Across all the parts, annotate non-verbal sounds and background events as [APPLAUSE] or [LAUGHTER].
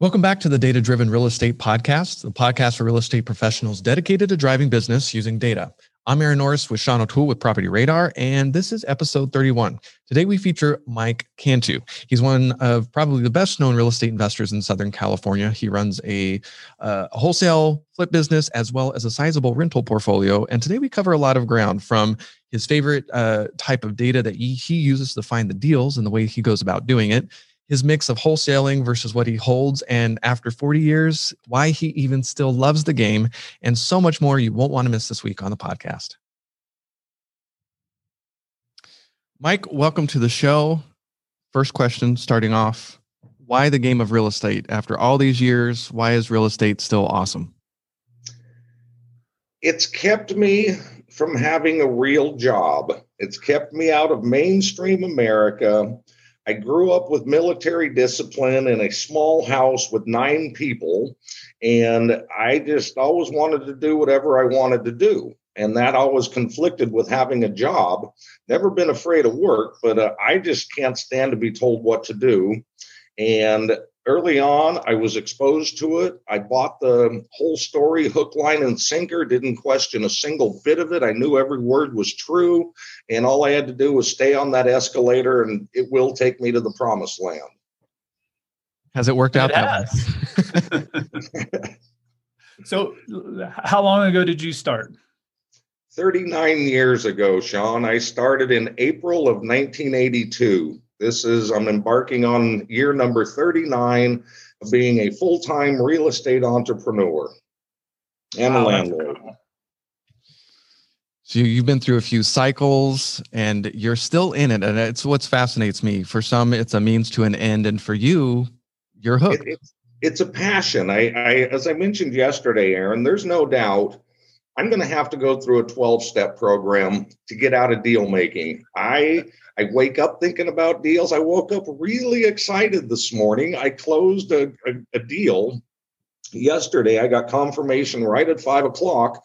Welcome back to the Data Driven Real Estate Podcast, the podcast for real estate professionals dedicated to driving business using data. I'm Aaron Norris with Sean O'Toole with Property Radar, and this is episode 31. Today we feature Mike Cantu. He's one of probably the best known real estate investors in Southern California. He runs a, uh, wholesale flip business as well as a sizable rental portfolio. And today we cover a lot of ground from his favorite uh, type of data that he, he uses to find the deals and the way he goes about doing it his mix of wholesaling versus what he holds, and after 40 years, why he even still loves the game, and so much more you won't want to miss this week on the podcast. Mike, welcome to the show. First question starting off why the game of real estate? After all these years, why is real estate still awesome? It's kept me from having a real job. It's kept me out of mainstream America I grew up with military discipline in a small house with nine people, and I just always wanted to do whatever I wanted to do. And that always conflicted with having a job. Never been afraid of work, but uh, I just can't stand to be told what to do. And early on, I was exposed to it. I bought the whole story, hook, line, and sinker, didn't question a single bit of it. I knew every word was true. And all I had to do was stay on that escalator, and it will take me to the promised land. Has it worked out it that way? [LAUGHS] so, how long ago did you start? 39 years ago, Sean. I started in April of 1982. This is, I'm embarking on year number 39 of being a full time real estate entrepreneur and wow, a landlord. So you've been through a few cycles and you're still in it. And it's what fascinates me. For some, it's a means to an end. And for you, you're hooked. It, it's, it's a passion. I, I, as I mentioned yesterday, Aaron, there's no doubt I'm going to have to go through a 12 step program to get out of deal making. I I wake up thinking about deals. I woke up really excited this morning. I closed a, a, a deal yesterday. I got confirmation right at five o'clock,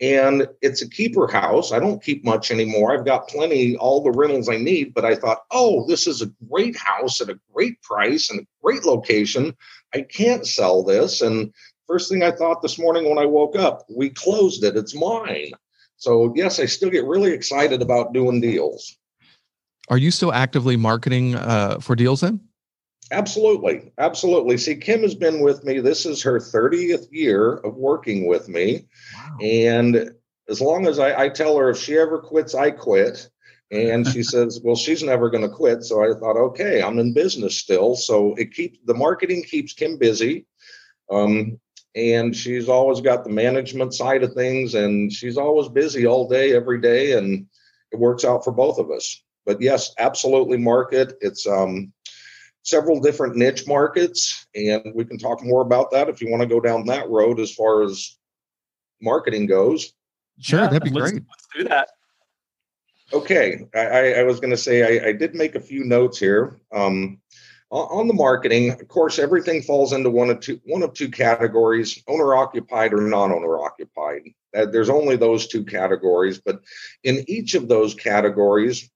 and it's a keeper house. I don't keep much anymore. I've got plenty, all the rentals I need. But I thought, oh, this is a great house at a great price and a great location. I can't sell this. And first thing I thought this morning when I woke up, we closed it. It's mine. So yes, I still get really excited about doing deals. Are you still actively marketing uh, for deals then? Absolutely. Absolutely. See, Kim has been with me. This is her 30th year of working with me. Wow. And as long as I, I tell her if she ever quits, I quit. And she [LAUGHS] says, well, she's never going to quit. So I thought, okay, I'm in business still. So it keeps the marketing keeps Kim busy. Um, and she's always got the management side of things and she's always busy all day, every day. And it works out for both of us but yes, absolutely market. It's um, several different niche markets, and we can talk more about that if you want to go down that road as far as marketing goes. Sure, yeah, that'd be let's, great. Let's do that. Okay, I, I was going to say I, I, did make a few notes here. Um, on the marketing, of course, everything falls into one of two one of two categories: owner occupied or non-owner occupied. There's only those two categories, but in each of those categories,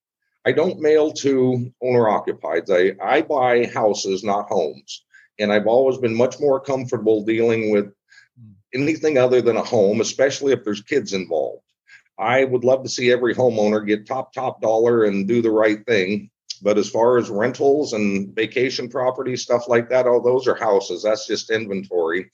I don't mail to owner occupied. I, I buy houses, not homes. And I've always been much more comfortable dealing with hmm. anything other than a home, especially if there's kids involved. I would love to see every homeowner get top, top dollar and do the right thing. But as far as rentals and vacation property, stuff like that, all those are houses. That's just inventory.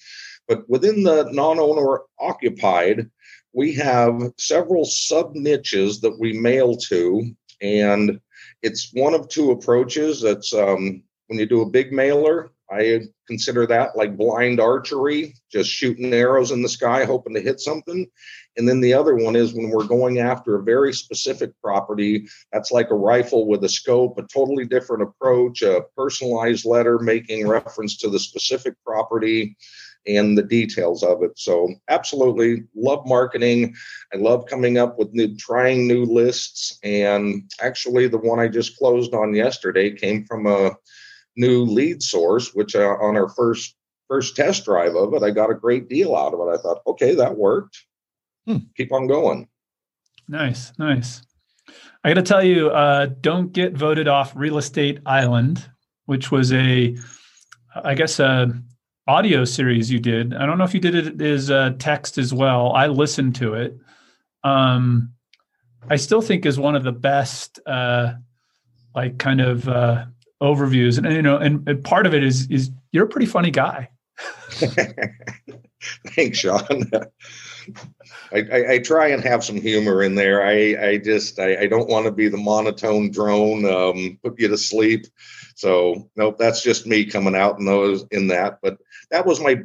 But within the non owner occupied, we have several sub niches that we mail to and it's one of two approaches. That's um, when you do a big mailer, I consider that like blind archery, just shooting arrows in the sky, hoping to hit something. And then the other one is when we're going after a very specific property, that's like a rifle with a scope, a totally different approach, a personalized letter making reference to the specific property and the details of it. So absolutely love marketing. I love coming up with new, trying new lists. And actually, the one I just closed on yesterday came from a new lead source, which uh, on our first first test drive of it, I got a great deal out of it. I thought, okay, that worked. Hmm. Keep on going. Nice, nice. I got to tell you, uh, don't get voted off Real Estate Island, which was a, I guess, a audio series you did. I don't know if you did it as a text as well. I listened to it. Um, I still think is one of the best, uh, like kind of uh, overviews, and, and you know, and, and part of it is is you're a pretty funny guy. [LAUGHS] Thanks, Sean. [LAUGHS] I, I, I, try and have some humor in there. I, I just I, I don't want to be the monotone drone, um, put you to sleep. So nope, that's just me coming out in those in that. But that was my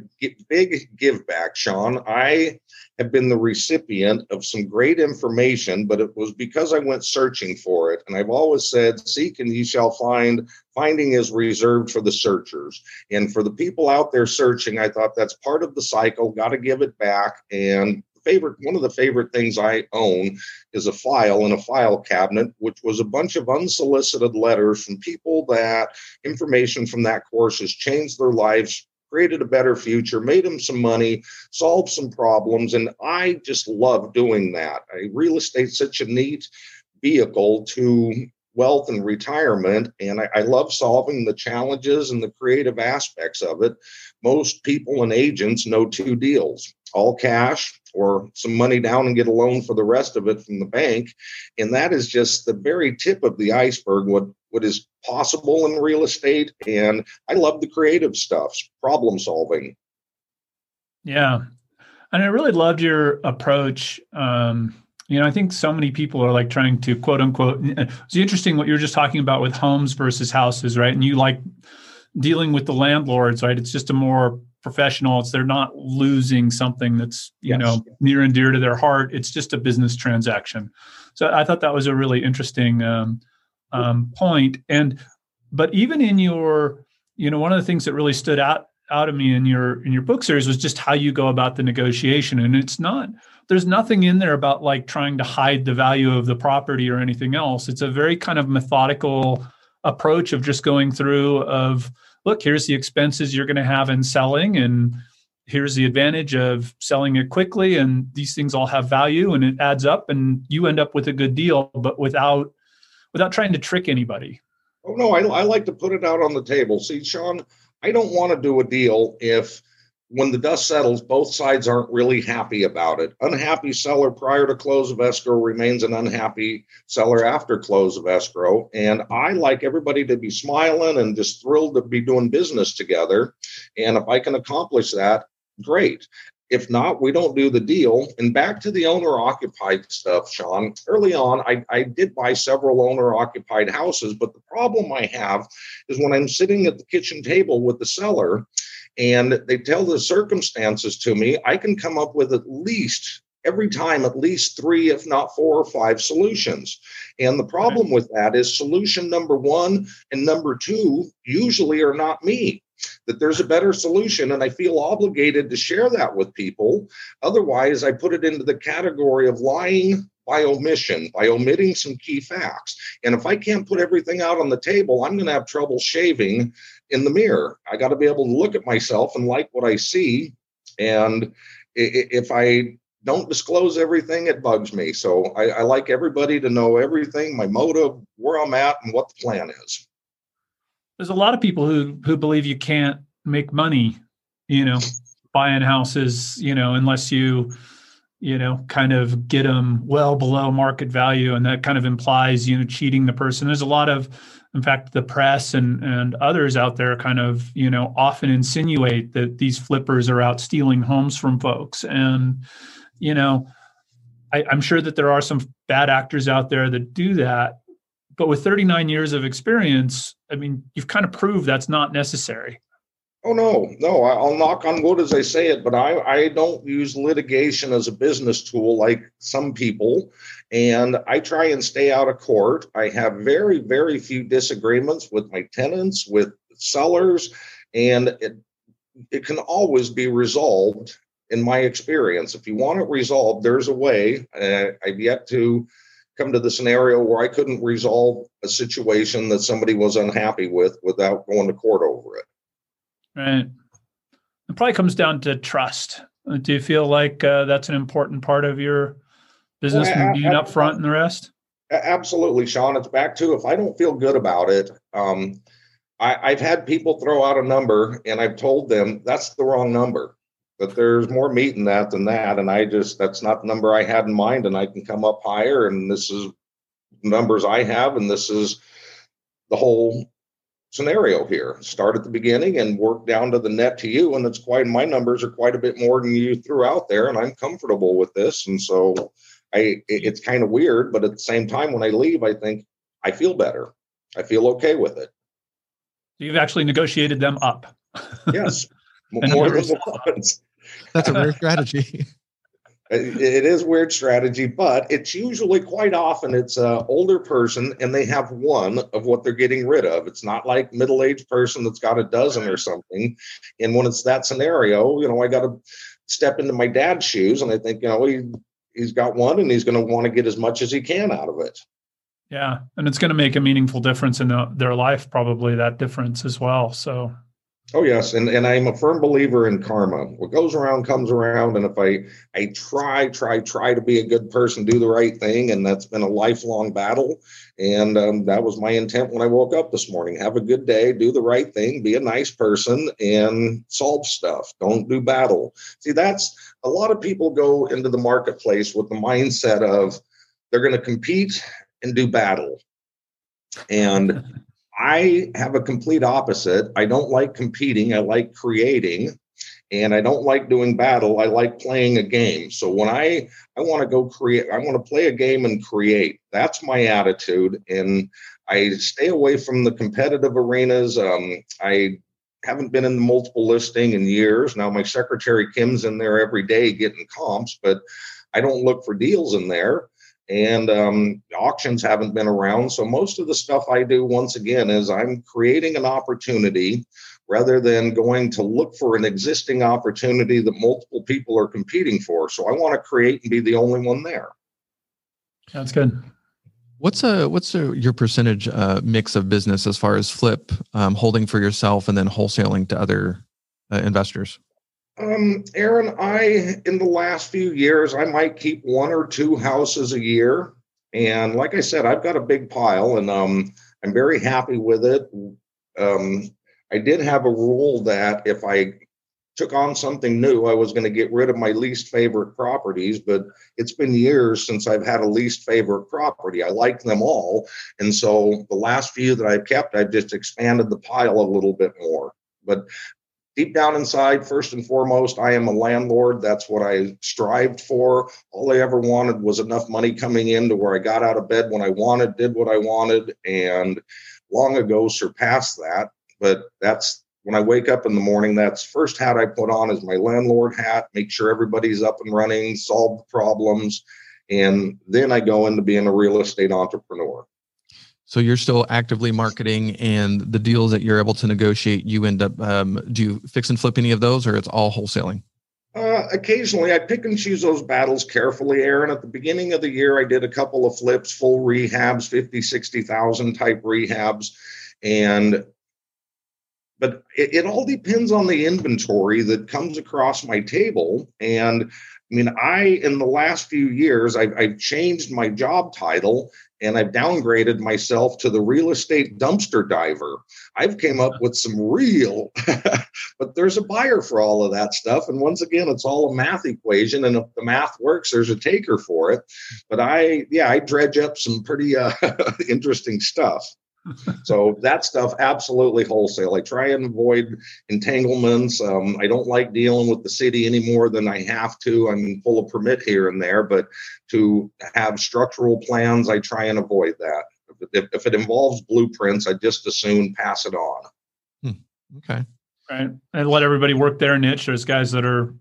big give back, Sean. I have been the recipient of some great information, but it was because I went searching for it. And I've always said, seek and ye shall find. Finding is reserved for the searchers. And for the people out there searching, I thought that's part of the cycle. Got to give it back. And favorite one of the favorite things I own is a file in a file cabinet, which was a bunch of unsolicited letters from people that information from that course has changed their lives created a better future, made them some money, solved some problems. And I just love doing that. Real estate's such a neat vehicle to wealth and retirement. And I, I, love solving the challenges and the creative aspects of it. Most people and agents know two deals all cash or some money down and get a loan for the rest of it from the bank. And that is just the very tip of the iceberg, what, what is possible in real estate. And I love the creative stuff, problem solving. Yeah. And I really loved your approach. Um, you know, I think so many people are like trying to quote unquote. It's interesting what you're just talking about with homes versus houses, right? And you like dealing with the landlords, right? It's just a more professional. It's they're not losing something that's you yes. know near and dear to their heart. It's just a business transaction. So I thought that was a really interesting um, um, point. And but even in your, you know, one of the things that really stood out out of me in your in your book series was just how you go about the negotiation. And it's not there's nothing in there about like trying to hide the value of the property or anything else. It's a very kind of methodical approach of just going through of look, here's the expenses you're going to have in selling, and here's the advantage of selling it quickly. And these things all have value, and it adds up, and you end up with a good deal, but without without trying to trick anybody. Oh no, I, I like to put it out on the table. See, Sean, I don't want to do a deal if when the dust settles, both sides aren't really happy about it. Unhappy seller prior to close of escrow remains an unhappy seller after close of escrow. And I like everybody to be smiling and just thrilled to be doing business together. And if I can accomplish that, great. If not, we don't do the deal. And back to the owner occupied stuff, Sean. Early on, I, I did buy several owner occupied houses, but the problem I have is when I'm sitting at the kitchen table with the seller and they tell the circumstances to me, I can come up with at least every time at least three, if not four or five solutions. And the problem with that is solution number one and number two usually are not me. That there's a better solution, and I feel obligated to share that with people. Otherwise, I put it into the category of lying by omission, by omitting some key facts. And if I can't put everything out on the table, I'm going to have trouble shaving in the mirror. I got to be able to look at myself and like what I see. And if I don't disclose everything, it bugs me. So I, I like everybody to know everything, my motive, where I'm at, and what the plan is. There's a lot of people who who believe you can't make money, you know, buying houses, you know, unless you you know kind of get them well below market value and that kind of implies you know cheating the person there's a lot of in fact the press and and others out there kind of you know often insinuate that these flippers are out stealing homes from folks. And you know I, i'm sure that there are some bad actors out there that do that. But with 39 years of experience i mean you've kind of proved that's not necessary Oh no, no! I'll knock on wood as I say it, but I, I don't use litigation as a business tool like some people, and I try and stay out of court. I have very, very few disagreements with my tenants, with sellers, and it, it can always be resolved. In my experience, if you want it resolved, there's a way. I've yet to come to the scenario where I couldn't resolve a situation that somebody was unhappy with without going to court over it. Right. It probably comes down to trust. Do you feel like uh, that's an important part of your business well, being upfront and the rest? Absolutely, Sean. It's back to if I don't feel good about it, um, I, I've had people throw out a number, and I've told them that's the wrong number. That there's more meat in that than that, and I just that's not the number I had in mind, and I can come up higher, and this is numbers I have, and this is the whole scenario here. Start at the beginning and work down to the net to you. And it's quite my numbers are quite a bit more than you threw out there, and I'm comfortable with this. And so I it's kind of weird, but at the same time, when I leave, I think I feel better. I feel okay with it. You've actually negotiated them up. Yes, [LAUGHS] more than once. That's a rare [LAUGHS] strategy. It is weird strategy but it's usually quite often it's an older person and they have one of what they're getting rid of. It's not like middle-aged person that's got a dozen or something. And when it's that scenario you know i got to step into my dad's shoes and i think you know he, he's got one and he's going to want to get as much as he can out of it. Yeah and it's going to make a meaningful difference in the, their life probably that difference as well. So Oh yes, and and I'm a firm believer in karma. What goes around comes around, and if I I try try try to be a good person, do the right thing, and that's been a lifelong battle. And um, that was my intent when I woke up this morning: have a good day, do the right thing, be a nice person, and solve stuff. Don't do battle. See, that's a lot of people go into the marketplace with the mindset of they're going to compete and do battle, and I have a complete opposite. I don't like competing. I like creating and I don't like doing battle. I like playing a game. So when I I want to go create, I want to play a game and create. That's my attitude, and I stay away from the competitive arenas. Um, I haven't been in the multiple listing in years. Now my secretary Kim's in there every day getting comps, but I don't look for deals in there and um, auctions haven't been around. So most of the stuff I do, once again, is I'm creating an opportunity rather than going to look for an existing opportunity that multiple people are competing for. So I want to create and be the only one there. That's good. What's a what's a, your percentage uh, mix of business as far as flip, um, holding for yourself, and then wholesaling to other uh, investors? Um, Aaron, I in the last few years, I might keep one or two houses a year. And like I said, I've got a big pile and um, I'm very happy with it. Um, I did have a rule that if I took on something new, I was going to get rid of my least favorite properties, but it's been years since I've had a least favorite property. I like them all. And so the last few that I've kept, I've just expanded the pile a little bit more. But deep down inside, first and foremost, I am a landlord. That's what I strived for. All I ever wanted was enough money coming in to where I got out of bed when I wanted, did what I wanted, and long ago surpassed that. But that's when I wake up in the morning, that's first hat I put on is my landlord hat, make sure everybody's up and running, solve the problems. And then I go into being a real estate entrepreneur. So you're still actively marketing, and the deals that you're able to negotiate, you end up. Um, do you fix and flip any of those, or it's all wholesaling? Uh, occasionally, I pick and choose those battles carefully, Aaron. At the beginning of the year, I did a couple of flips, full rehabs, 50, 60,000 type rehabs. And, but it, it all depends on the inventory that comes across my table. And I mean, I, in the last few years, I've, I've changed my job title and I've downgraded myself to the real estate dumpster diver. I've came up with some real, [LAUGHS] but there's a buyer for all of that stuff. And once again, it's all a math equation, and if the math works, there's a taker for it. But I, yeah, I dredge up some pretty uh, [LAUGHS] interesting stuff so that stuff absolutely wholesale. I try and avoid entanglements. Um, I don't like dealing with the city any more than I have to. I'm full of permit here and there, but to have structural plans, I try and avoid that. If, if it involves blueprints, I just as soon pass it on. Hmm. Okay. Right, and let everybody work their niche. There's guys that are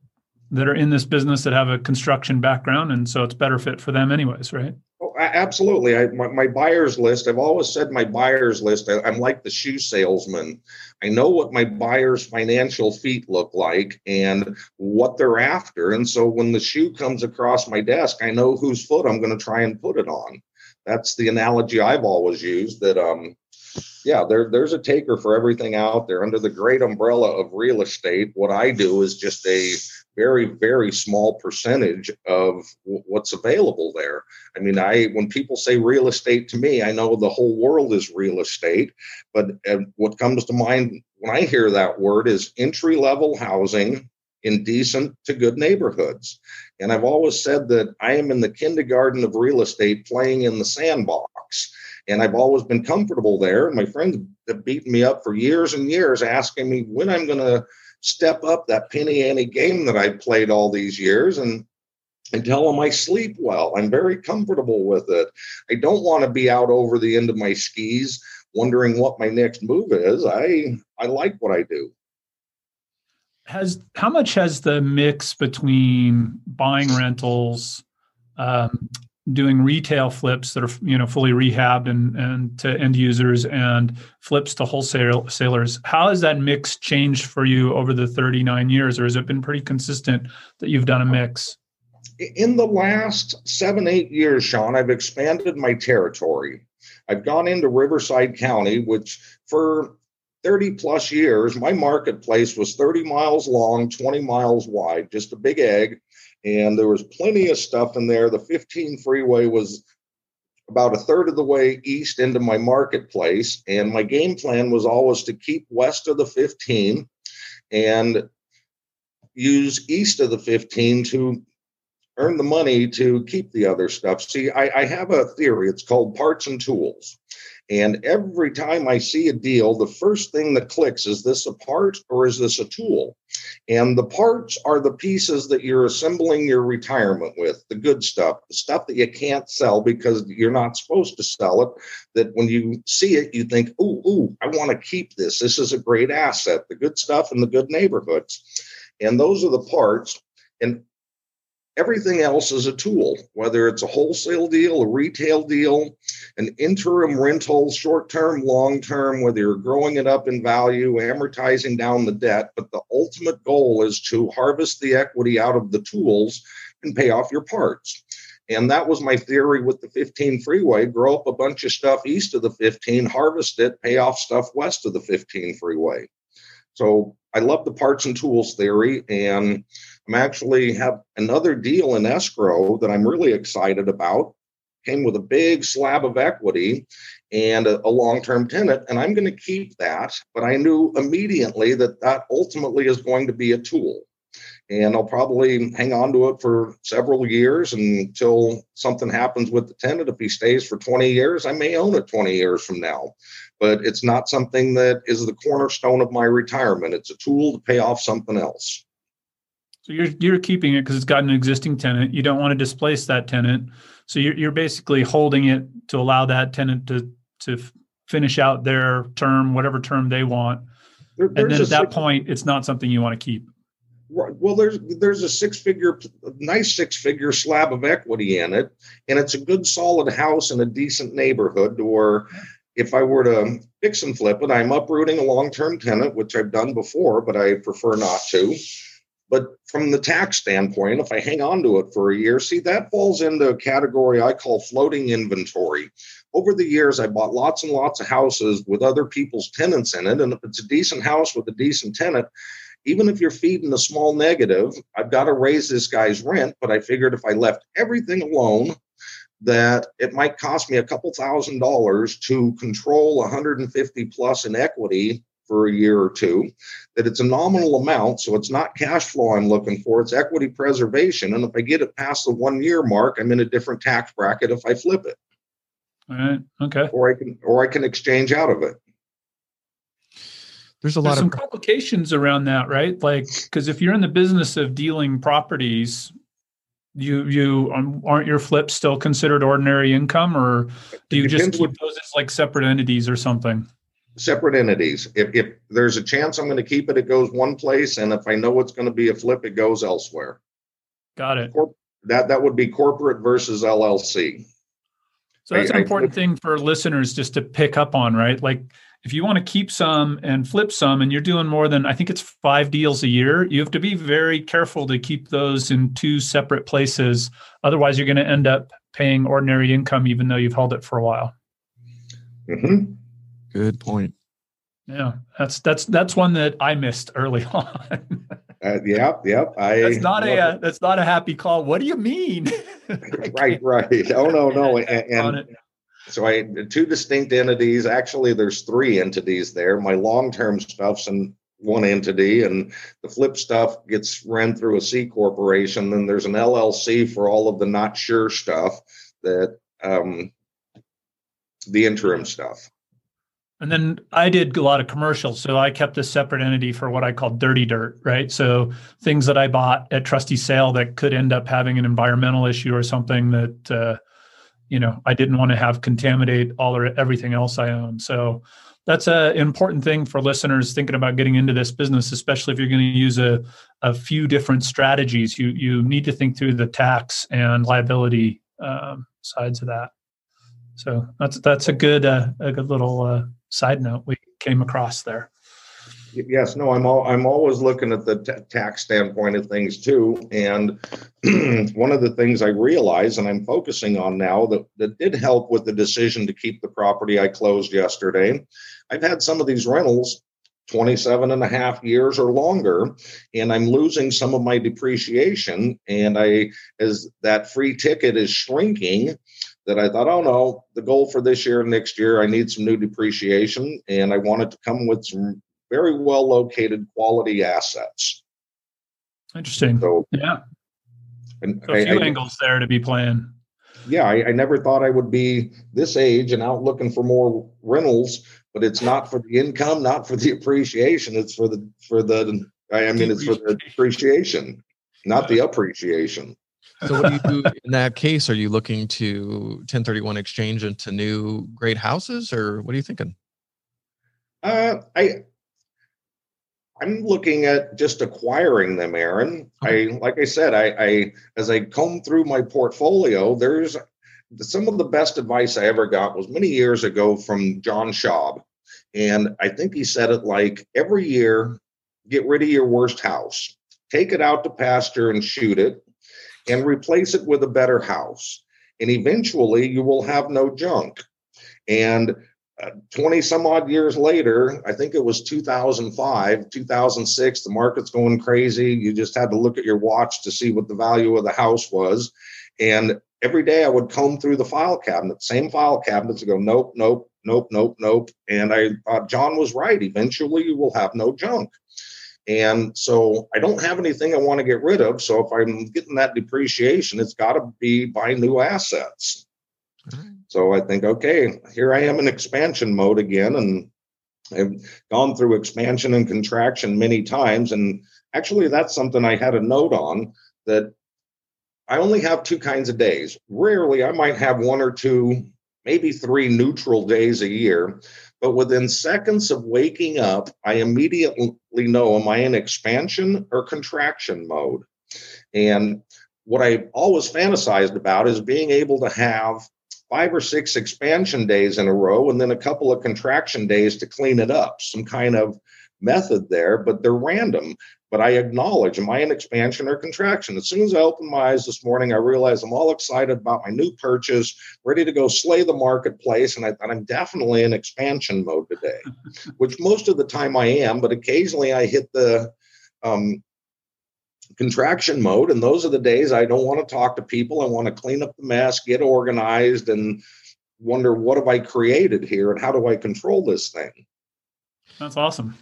that are in this business that have a construction background, and so it's better fit for them, anyways, right? Absolutely. I, my, my, buyer's list, I've always said my buyer's list, I, I'm like the shoe salesman. I know what my buyer's financial feet look like and what they're after. And so when the shoe comes across my desk, I know whose foot I'm going to try and put it on. That's the analogy I've always used that, um, yeah, there, there's a taker for everything out there under the great umbrella of real estate. What I do is just a very very small percentage of w- what's available there. I mean i when people say real estate to me i know the whole world is real estate but uh, what comes to mind when i hear that word is entry level housing in decent to good neighborhoods. And i've always said that i am in the kindergarten of real estate playing in the sandbox. And I've always been comfortable there. And my friends have beaten me up for years and years, asking me when I'm going to step up that penny ante game that I played all these years and and tell them I sleep well. I'm very comfortable with it. I don't want to be out over the end of my skis wondering what my next move is. I I like what I do. Has how much has the mix between buying rentals, um, doing retail flips that are you know fully rehabbed and and to end users and flips to wholesalers how has that mix changed for you over the 39 years or has it been pretty consistent that you've done a mix? In the last seven eight years sean i've expanded my territory. I've gone into riverside county which for 30 plus years my marketplace was 30 miles long 20 miles wide just a big egg and there was plenty of stuff in there. The 15 freeway was about a third of the way east into my marketplace, and my game plan was always to keep west of the 15 and use east of the 15 to earn the money to keep the other stuff. See, I, I have a theory. It's called parts and tools. And every time I see a deal, the first thing that clicks is this a part or is this a tool? And the parts are the pieces that you're assembling your retirement with, the good stuff, the stuff that you can't sell because you're not supposed to sell it. That when you see it, you think, ooh, ooh, I want to keep this. This is a great asset, the good stuff in the good neighborhoods. And those are the parts. And Everything else is a tool, whether it's a wholesale deal, a retail deal, an interim rental, short term, long term, whether you're growing it up in value, amortizing down the debt. But the ultimate goal is to harvest the equity out of the tools and pay off your parts. And that was my theory with the 15 freeway grow up a bunch of stuff east of the 15, harvest it, pay off stuff west of the 15 freeway. So I love the parts and tools theory. And I'm actually have another deal in escrow that I'm really excited about. Came with a big slab of equity and a, a long term tenant, and I'm going to keep that. But I knew immediately that that ultimately is going to be a tool. And I'll probably hang on to it for several years until something happens with the tenant. If he stays for 20 years, I may own it 20 years from now. But it's not something that is the cornerstone of my retirement. It's a tool to pay off something else. So you're you're keeping it because it's got an existing tenant. You don't want to displace that tenant. So you're you're basically holding it to allow that tenant to to finish out their term, whatever term they want. There, and then at that six, point, it's not something you want to keep. Well, there's there's a six figure, nice six figure slab of equity in it, and it's a good solid house in a decent neighborhood. Or if I were to fix and flip it, I'm uprooting a long term tenant, which I've done before, but I prefer not to but from the tax standpoint, if I hang on to it for a year, see, that falls into a category I call floating inventory. Over the years, I bought lots and lots of houses with other people's tenants in it. And if it's a decent house with a decent tenant, even if you're feeding a small negative, I've got to raise this guy's rent. But I figured if I left everything alone, that it might cost me a couple thousand dollars to control 150 plus in equity for a year or two, that it's a nominal amount. So it's not cash flow I'm looking for, it's equity preservation. And if I get it past the one year mark, I'm in a different tax bracket if I flip it. All right. Okay. Or I can or I can exchange out of it. There's a lot There's of some complications around that, right? Like because if you're in the business of dealing properties, you you um, aren't your flips still considered ordinary income, or do you just keep those as like separate entities or something? Separate entities. If, if there's a chance I'm going to keep it, it goes one place, and if I know it's going to be a flip, it goes elsewhere. Got it. that that would be corporate versus LLC. So that's I, an important I, thing for listeners just to pick up on, right? Like if you want to keep some and flip some and you're doing more than I think it's 5 deals a year, you have to be very careful to keep those in two separate places. Otherwise you're going to end up paying ordinary income even though you've held it for a while. Mm-hmm. Good point. Yeah, that's that's that's one that I missed early [LAUGHS] on. Uh, yep, yep. I that's not a uh, that's not a happy call. What do you mean? [LAUGHS] right, right. [LAUGHS] Oh no, no. And, and so I two distinct entities. Actually, there's three entities there. My long-term stuff's in one entity, and the flip stuff gets ran through a C corporation. Then there's an LLC for all of the not sure stuff that um, the interim stuff. And then I did a lot of commercials. So I kept a separate entity for what I call dirty dirt, right? So things that I bought at trustee sale that could end up having an environmental issue or something that, uh, you know, I didn't want to have contaminate all or everything else I own. So that's an important thing for listeners thinking about getting into this business, especially if you're going to use a, a few different strategies. You you need to think through the tax and liability um, sides of that. So that's that's a good uh, a good little uh, side note we came across there. Yes, no, I'm all, I'm always looking at the t- tax standpoint of things too. And [CLEARS THROAT] one of the things I realize and I'm focusing on now that, that did help with the decision to keep the property I closed yesterday. I've had some of these rentals 27 and a half years or longer and i'm losing some of my depreciation and i as that free ticket is shrinking that I thought, oh no, the goal for this year and next year, I need some new depreciation, and I wanted to come with some very well located quality assets. Interesting. So yeah, and so a few I, angles there to be playing. Yeah, I, I never thought I would be this age and out looking for more rentals, but it's not for the income, not for the appreciation. It's for the for the. I mean, it's for the appreciation, not the appreciation. So what do you do in that case? Are you looking to 1031 exchange into new great houses or what are you thinking? Uh, I I'm looking at just acquiring them, Aaron. Okay. I like I said, I, I as I comb through my portfolio, there's some of the best advice I ever got was many years ago from John Schaub. And I think he said it like every year, get rid of your worst house, take it out to pasture and shoot it, and replace it with a better house. And eventually you will have no junk. And uh, 20 some odd years later, I think it was 2005, 2006, the market's going crazy. You just had to look at your watch to see what the value of the house was. And every day I would comb through the file cabinet, same file cabinets, and go, nope, nope, nope, nope, nope. And I thought John was right. Eventually you will have no junk. And so I don't have anything I want to get rid of. So if I'm getting that depreciation, it's got to be buy new assets. So I think, okay, here I am in expansion mode again. And I've gone through expansion and contraction many times. And actually, that's something I had a note on that I only have two kinds of days. Rarely, I might have one or two, maybe three neutral days a year. But within seconds of waking up, I immediately know am I in expansion or contraction mode? And what I always fantasized about is being able to have five or six expansion days in a row and then a couple of contraction days to clean it up, some kind of method there, but they're random. But I acknowledge, am I in expansion or contraction? As soon as I opened my eyes this morning, I realized I'm all excited about my new purchase, ready to go slay the marketplace. And I thought I'm definitely in expansion mode today, [LAUGHS] which most of the time I am, but occasionally I hit the um, contraction mode. And those are the days I don't want to talk to people. I want to clean up the mess, get organized, and wonder what have I created here and how do I control this thing? That's awesome.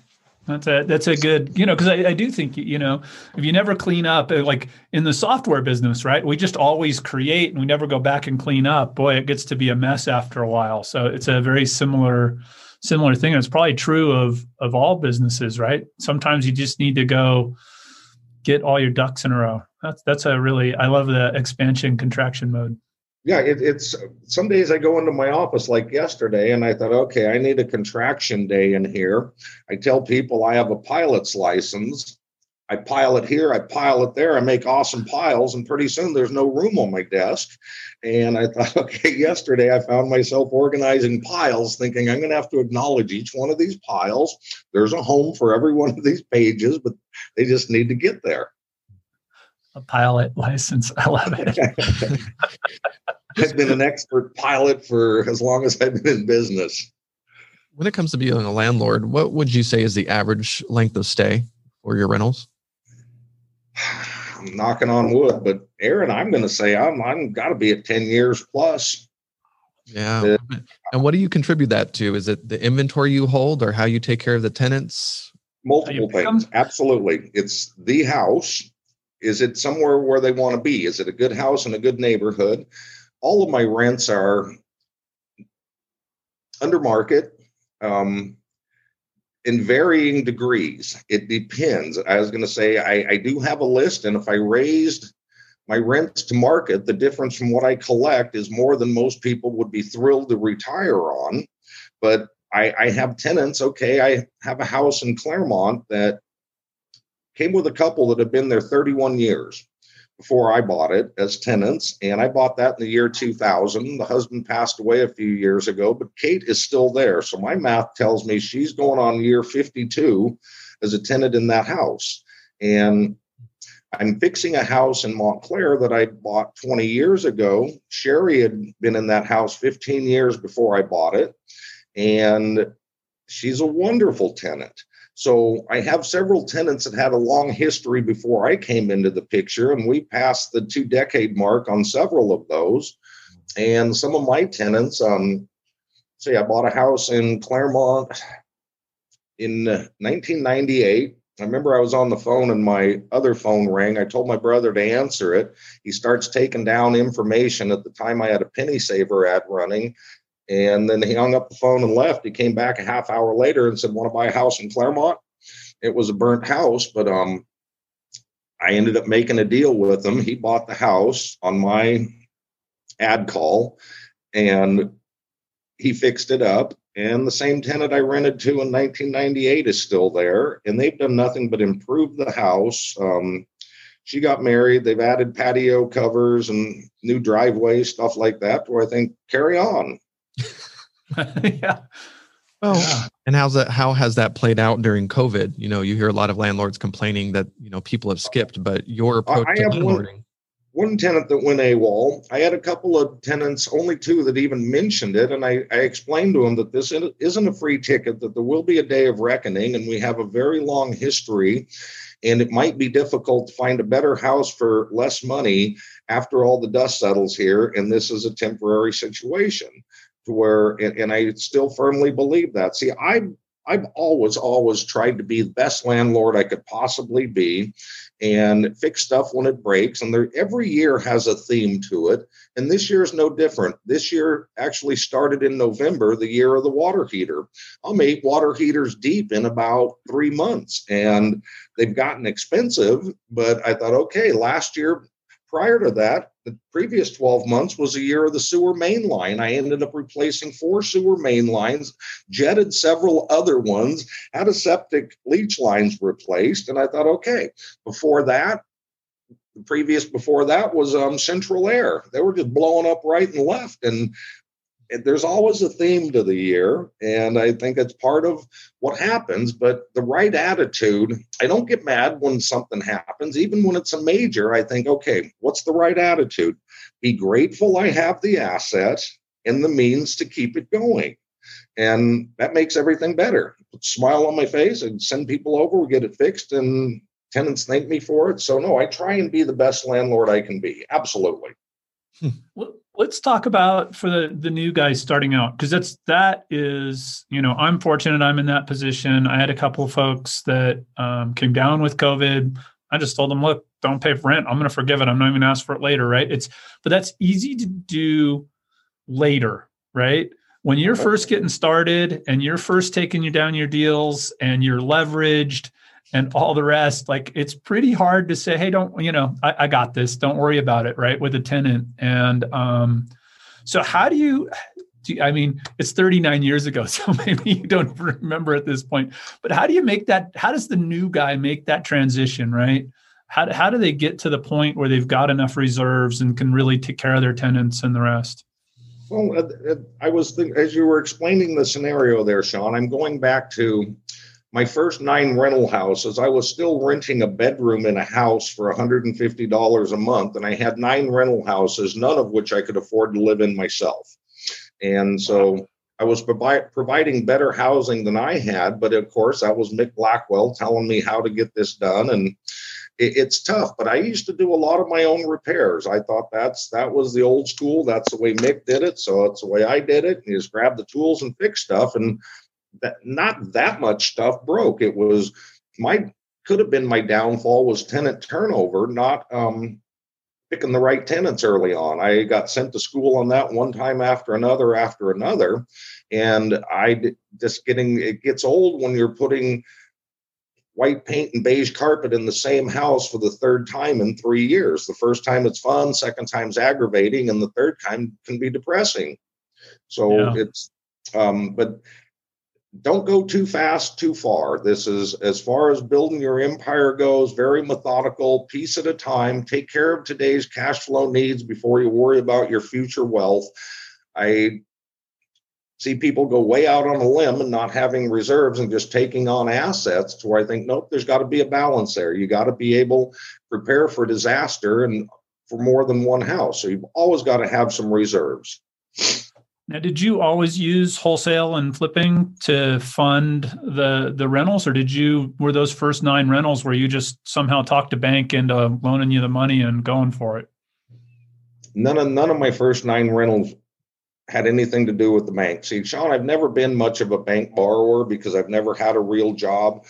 That's a that's a good you know because I, I do think you know if you never clean up uh, like in the software business right we just always create and we never go back and clean up. Boy it gets to be a mess after a while. So it's a very similar similar thing. It's probably true of of all businesses right? Sometimes you just need to go get all your ducks in a row. That's that's a really I love the expansion contraction mode yeah, it, it's some days I go into my office like yesterday and I thought, okay, I need a contraction day in here. I tell people I have a pilot's license. I pilot here, I pilot there, I make awesome piles, and pretty soon there's no room on my desk. And I thought, [LAUGHS] okay, yesterday I found myself organizing piles, thinking I'm going to have to acknowledge each one of these piles. There's a home for every one of these pages, but they just need to get there a pilot [LAUGHS] license. I love it. [LAUGHS] I've been an expert pilot for as long as I've been in business. When it comes to being a landlord, what would you say is the average length of stay for your rentals? I'm knocking on wood, but Aaron, I'm going to say I'm I'm got to be at 10 years plus. Yeah. Uh, and what do you contribute that to? Is it the inventory you hold or how you take care of the tenants? Multiple things. Absolutely. It's the house. Is it somewhere where they want to be? Is it a good house in a good neighborhood? All of my rents are under market. Um, in varying degrees. It depends. I was going to say I, I, do have a list, and if I raised my rents to market, the difference from what I collect is more than most people would be thrilled to retire on. But I, I have tenants. Okay, I have a house in Claremont that came with a couple that had been there 31 years before I bought it as tenants. And I bought that in the year 2000. The husband passed away a few years ago, but Kate is still there. So my math tells me she's going on year 52 as a tenant in that house. And I'm fixing a house in Montclair that I bought 20 years ago. Sherry had been in that house 15 years before I bought it. And she's a wonderful tenant. So I have several tenants that had a long history before I came into the picture, and we passed the two decade mark on several of those. And some of my tenants, um, say I bought a house in Claremont in 1998. I remember I was on the phone and my other phone rang. I told my brother to answer it. He starts taking down information. At the time, I had a penny saver ad running. And then he hung up the phone and left. He came back a half hour later and said, Want to buy a house in Claremont? It was a burnt house, but um, I ended up making a deal with him. He bought the house on my ad call and he fixed it up. And the same tenant I rented to in 1998 is still there. And they've done nothing but improve the house. Um, she got married. They've added patio covers and new driveway, stuff like that. Where I think carry on. [LAUGHS] yeah. Well, yeah. and how's that? How has that played out during COVID? You know, you hear a lot of landlords complaining that you know people have skipped, but your approach I, I to landlording. One, one tenant that went AWOL. I had a couple of tenants, only two that even mentioned it, and I, I explained to them that this isn't a free ticket. That there will be a day of reckoning, and we have a very long history and it might be difficult to find a better house for less money after all the dust settles here and this is a temporary situation to where and, and I still firmly believe that. See, I I've always, always tried to be the best landlord I could possibly be and fix stuff when it breaks. And there, every year has a theme to it. And this year is no different. This year actually started in November, the year of the water heater. I'm eight water heaters deep in about three months. And they've gotten expensive, but I thought, okay, last year prior to that, the previous 12 months was a year of the sewer main line. I ended up replacing four sewer main lines, jetted several other ones, had a septic leach lines replaced. And I thought, okay, before that, the previous before that was um, central air. They were just blowing up right and left. And there's always a theme to the year and i think it's part of what happens but the right attitude i don't get mad when something happens. Even when it's a major i think okay what's the right attitude? Be grateful i have the asset and the means to keep it going. And that makes everything better. Put smile on my face and send people over we get it fixed and tenants thank me for it. So no i try and be the best landlord i can be. Absolutely. Hmm. well, let's talk about for the the new guys starting out because that's that is you know i'm fortunate i'm in that position. I had a couple of folks that um, came down with covid. I just told them look don't pay for rent. I'm going to forgive it. I'm not even going to ask for it later right? It's but that's easy to do later right? When you're first getting started and you're first taking you down your deals and you're leveraged and all the rest like it's pretty hard to say hey don't you know I, I, got this. Don't worry about it right with a tenant. And um so how do you, do you, i mean it's 39 years ago [LAUGHS] so maybe you don't remember at this point but how do you make that how does the new guy make that transition right? How, how do they get to the point where they've got enough reserves and can really take care of their tenants and the rest? Well, I was as you were explaining the scenario there, Sean. I'm going back to my first nine rental houses, I was still renting a bedroom in a house for $150 a month. And I had nine rental houses, none of which I could afford to live in myself. And so I was provi- providing better housing than I had. But of course, that was Mick Blackwell telling me how to get this done. And it, it's tough. But I used to do a lot of my own repairs. I thought that's that was the old school. That's the way Mick did it. So it's the way I did it. You just grab the tools and fix stuff, and that not that much stuff broke. It was my could have been my downfall was tenant turnover, not um, picking the right tenants early on. I got sent to school on that one time after another after another, and I just getting it gets old when you're putting white paint and beige carpet in the same house for the third time in three years. The first time it's fun, second time's aggravating, and the third time can be depressing. So yeah. it's um, but don't go too fast, too far. This is as far as building your empire goes, very methodical, piece at a time. Take care of today's cash flow needs before you worry about your future wealth. I see people go way out on a limb and not having reserves and just taking on assets to where I think, nope, there's got to be a balance there. You got to be able prepare for disaster and for more than one house. So you've always got to have some reserves. Now, did you always use wholesale and flipping to fund the the rentals, or did you were those first nine rentals where you just somehow talked a bank into loaning you the money and going for it? None of none of my first nine rentals had anything to do with the bank. See, Sean, I've never been much of a bank borrower because I've never had a real job.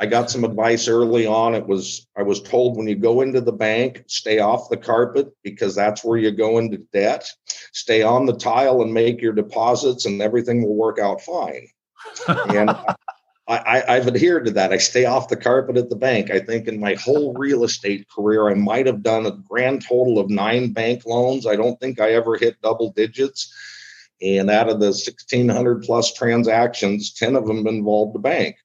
I got some advice early on. It was I was told when you go into the bank, stay off the carpet because that's where you go into debt. Stay on the tile and make your deposits, and everything will work out fine. and [LAUGHS] I, have adhered to that. I stay off the carpet at the bank. I think in my whole real estate career, I might have done a grand total of nine bank loans. I don't think I ever hit double digits. And out of the 1,600 plus transactions, 10 of them involved the bank.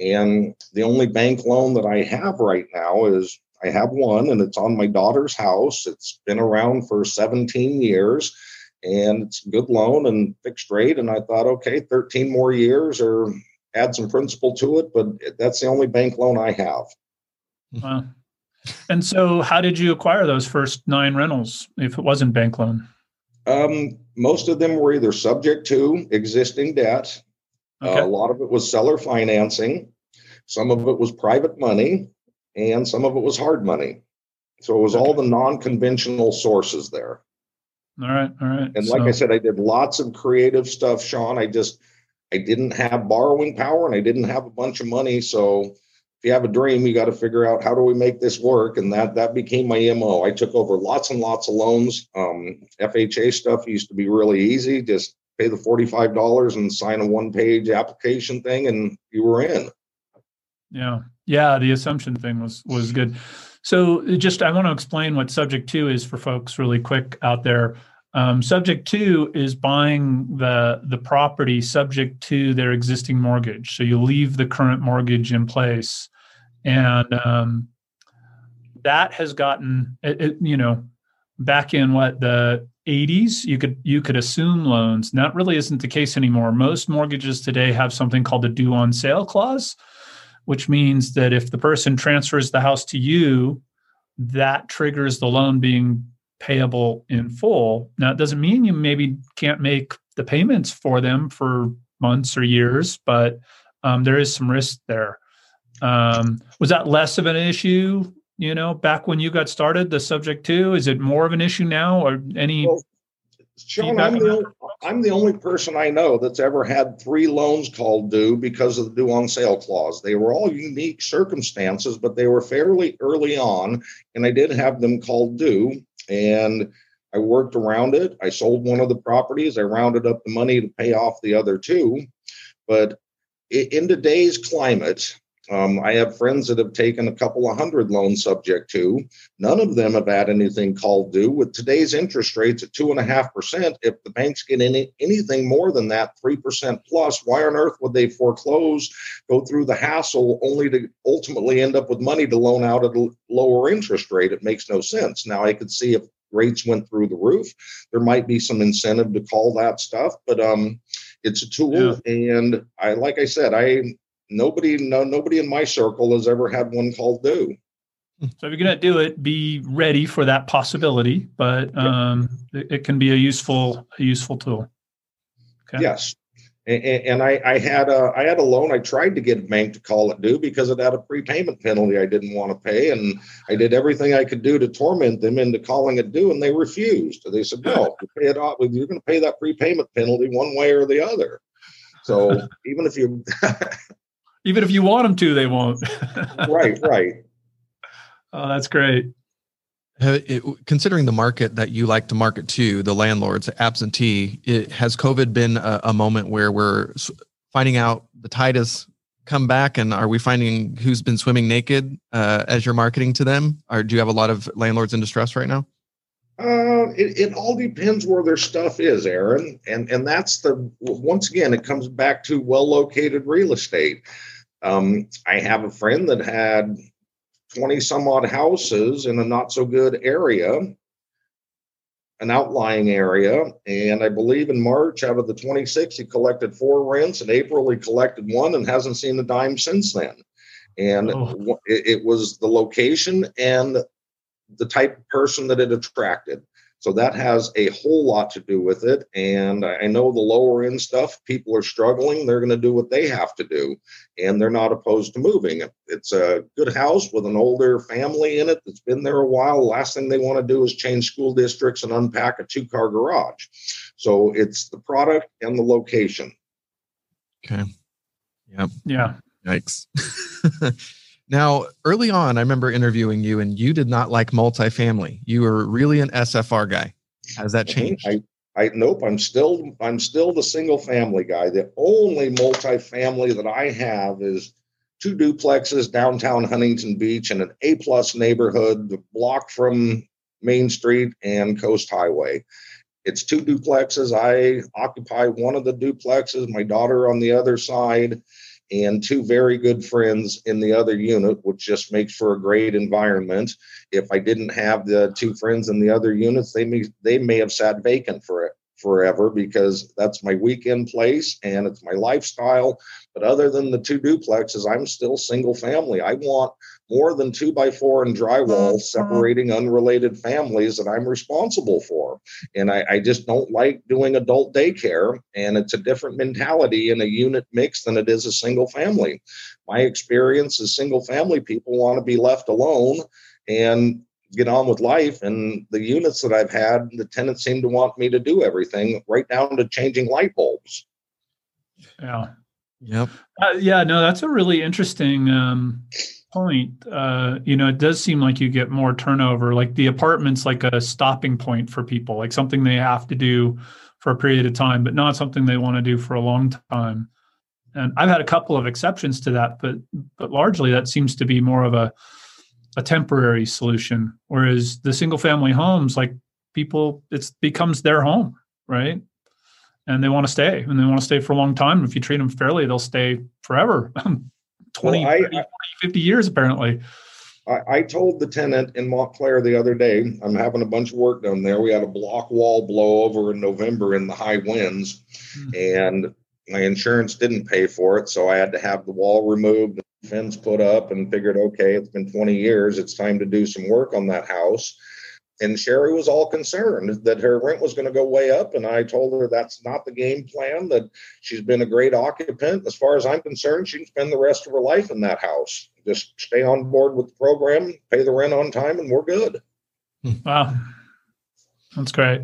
And the only bank loan that I have right now is I have one and it's on my daughter's house. It's been around for 17 years and it's a good loan and fixed rate. And I thought, okay, 13 more years or add some principal to it, but that's the only bank loan I have. Wow. And so, how did you acquire those first nine rentals if it wasn't bank loan? Um, most of them were either subject to existing debt Okay. Uh, a lot of it was seller financing, some of it was private money, and some of it was hard money. So it was okay. all the non-conventional sources there. All right, all right. And like so, I said, I did lots of creative stuff, Sean. I just I didn't have borrowing power and I didn't have a bunch of money. So if you have a dream, you got to figure out how do we make this work, and that that became my mo. I took over lots and lots of loans. Um, FHA stuff used to be really easy. Just pay the $45 and sign a one page application thing and you were in. Yeah. Yeah the assumption thing was was good. So just i want to explain what subject to is for folks really quick out there. Um, subject to is buying the the property subject to their existing mortgage. So you leave the current mortgage in place. And um, that has gotten it, it, you know back in what the 80s you could you could assume loans. And that really isn't the case anymore. Most mortgages today have something called a due on sale clause which means that if the person transfers the house to you that triggers the loan being payable in full. Now it doesn't mean you maybe can't make the payments for them for months or years but um, there is some risk there. Um, was that less of an issue you know, back when you got started, the subject to? Is it more of an issue now or any? Well, Sean, I'm the, only, I'm the only person I know that's ever had three loans called due because of the due on sale clause. They were all unique circumstances, but they were fairly early on, and I did have them called due. And I worked around it. I sold one of the properties. I rounded up the money to pay off the other two. But in today's climate, um, I have friends that have taken a couple of hundred loans subject to. None of them have had anything called due. With today's interest rates at two and a half percent, if the banks get any anything more than that, three percent plus, why on earth would they foreclose, go through the hassle, only to ultimately end up with money to loan out at a lower interest rate? It makes no sense. Now I could see if rates went through the roof, there might be some incentive to call that stuff, but um, it's a tool, yeah. and I like I said, I nobody no nobody in my circle has ever had one called due so if you're going to do it be ready for that possibility but um, it, it, can be a useful a useful tool okay. yes And, and I, I had a I had a loan. I tried to get a bank to call it due because it had a prepayment penalty I didn't want to pay, and I did everything I could do to torment them into calling it due, and they refused. They said, "No, [LAUGHS] you pay it off. You're going to pay that prepayment penalty one way or the other." So even if you [LAUGHS] even if you want them to, they won't. [LAUGHS] right, right. Oh, that's great. It, considering the market that you like to market to, the landlords, absentee, it, has COVID been a, a, moment where we're finding out the tide has come back, and are we finding who's been swimming naked uh, as you're marketing to them? Or do you have a lot of landlords in distress right now? Uh, it, it all depends where their stuff is, Aaron, and and that's the once again it comes back to well located real estate. Um, I have a friend that had 20 some odd houses in a not so good area, an outlying area. And I believe in March, out of the 26, he collected four rents. In April, he collected one and hasn't seen a dime since then. And oh. it, it was the location and the type of person that it attracted. So that has a whole lot to do with it. And I know the lower end stuff, people are struggling. They're going to do what they have to do, and they're not opposed to moving. It's a good house with an older family in it that's been there a while. last thing they want to do is change school districts and unpack a two car garage. So it's the product and the location. Okay. Yep. Yeah. Yikes. [LAUGHS] Now, early on, I remember interviewing you, and you did not like multifamily. You were really an SFR guy. Has that changed? I, I nope. I'm still I'm still the single family guy. The only multifamily that I have is two duplexes downtown Huntington Beach in an A plus neighborhood, the block from Main Street and Coast Highway. It's two duplexes. I occupy one of the duplexes. My daughter on the other side and two very good friends in the other unit, which just makes for a great environment. If I didn't have the two friends in the other units, they may they may have sat vacant for it forever because that's my weekend place and it's my lifestyle. But other than the two duplexes, I'm still single family. I want more than two by four and drywall separating unrelated families that I'm responsible for. And I, I, just don't like doing adult daycare. And it's a different mentality in a unit mix than it is a single family. My experience is single family people want to be left alone and get on with life. And the units that I've had, the tenants seem to want me to do everything right down to changing light bulbs. Yeah. Yep. Uh, yeah, no, that's a really interesting um, point, uh, you know, it does seem like you get more turnover. Like the apartment's like a stopping point for people, like something they have to do for a period of time, but not something they want to do for a long time. And I've had a couple of exceptions to that, but but largely that seems to be more of a a temporary solution. Whereas the single family homes, like people, it becomes their home, right? And they want to stay, and they want to stay for a long time. If you treat them fairly, they'll stay forever. [LAUGHS] 20, well, I, 30, 40, 50 years apparently. I, I, told the tenant in Montclair the other day, I'm having a bunch of work done there. We had a block wall blow over in November in the high winds, mm-hmm. and my insurance didn't pay for it. So I had to have the wall removed, fence put up, and figured, okay, it's been 20 years. It's time to do some work on that house and Sherry was all concerned that her rent was going to go way up. And I told her that's not the game plan, that she's been a great occupant. As far as I'm concerned, she can spend the rest of her life in that house. Just stay on board with the program, pay the rent on time, and we're good. Wow. That's great.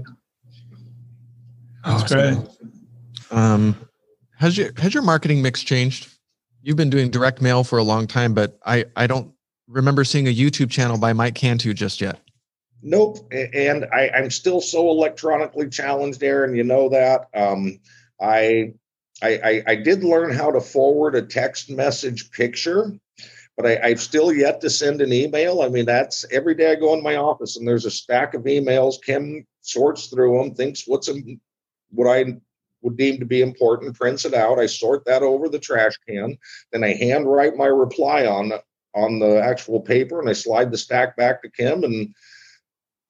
That's great. Um, has your has your marketing mix changed? You've been doing direct mail for a long time, but I I don't remember seeing a YouTube channel by Mike Cantu just yet. Nope. And I, I'm still so electronically challenged, Aaron. You know that. Um, I, I, I did learn how to forward a text message picture, but I, I've still yet to send an email. I mean, that's every day I go in my office and there's a stack of emails. Kim sorts through them, thinks what's a, what I would deem to be important, prints it out. I sort that over the trash can. Then I handwrite my reply on on the actual paper and I slide the stack back to Kim and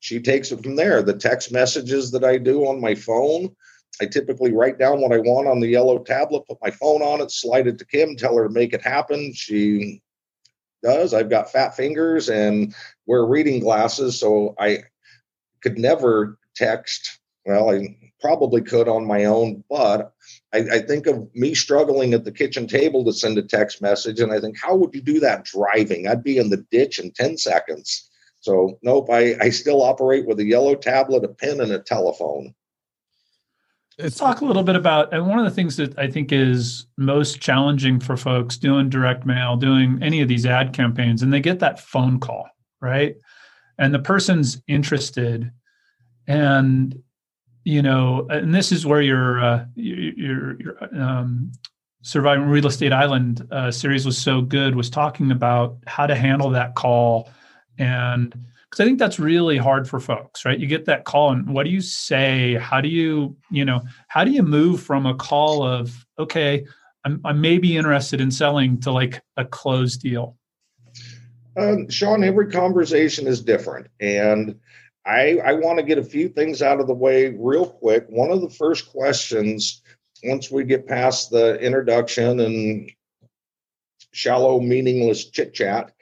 she takes it from there. The text messages that I do on my phone, I typically write down what I want on the yellow tablet, put my phone on it, slide it to Kim, tell her to make it happen. She does. I've got fat fingers and wear reading glasses, so I could never text. Well, I probably could on my own, but I, I, think of me struggling at the kitchen table to send a text message, and I think, how would you do that driving? I'd be in the ditch in 10 seconds. So, nope, I, I still operate with a yellow tablet, a pen, and a telephone. Let's talk a little bit about and one of the things that I think is most challenging for folks doing direct mail, doing any of these ad campaigns, and they get that phone call, right? And the person's interested, and you know, and this is where your uh, your, your um, surviving real estate island uh, series was so good was talking about how to handle that call and because I think that's really hard for folks, right? You get that call, and what do you say? How do you, you know, how do you move from a call of okay, I'm, I may be interested in selling to like a closed deal? Um, Sean, every conversation is different, and I I want to get a few things out of the way real quick. One of the first questions, once we get past the introduction and shallow, meaningless chit chat,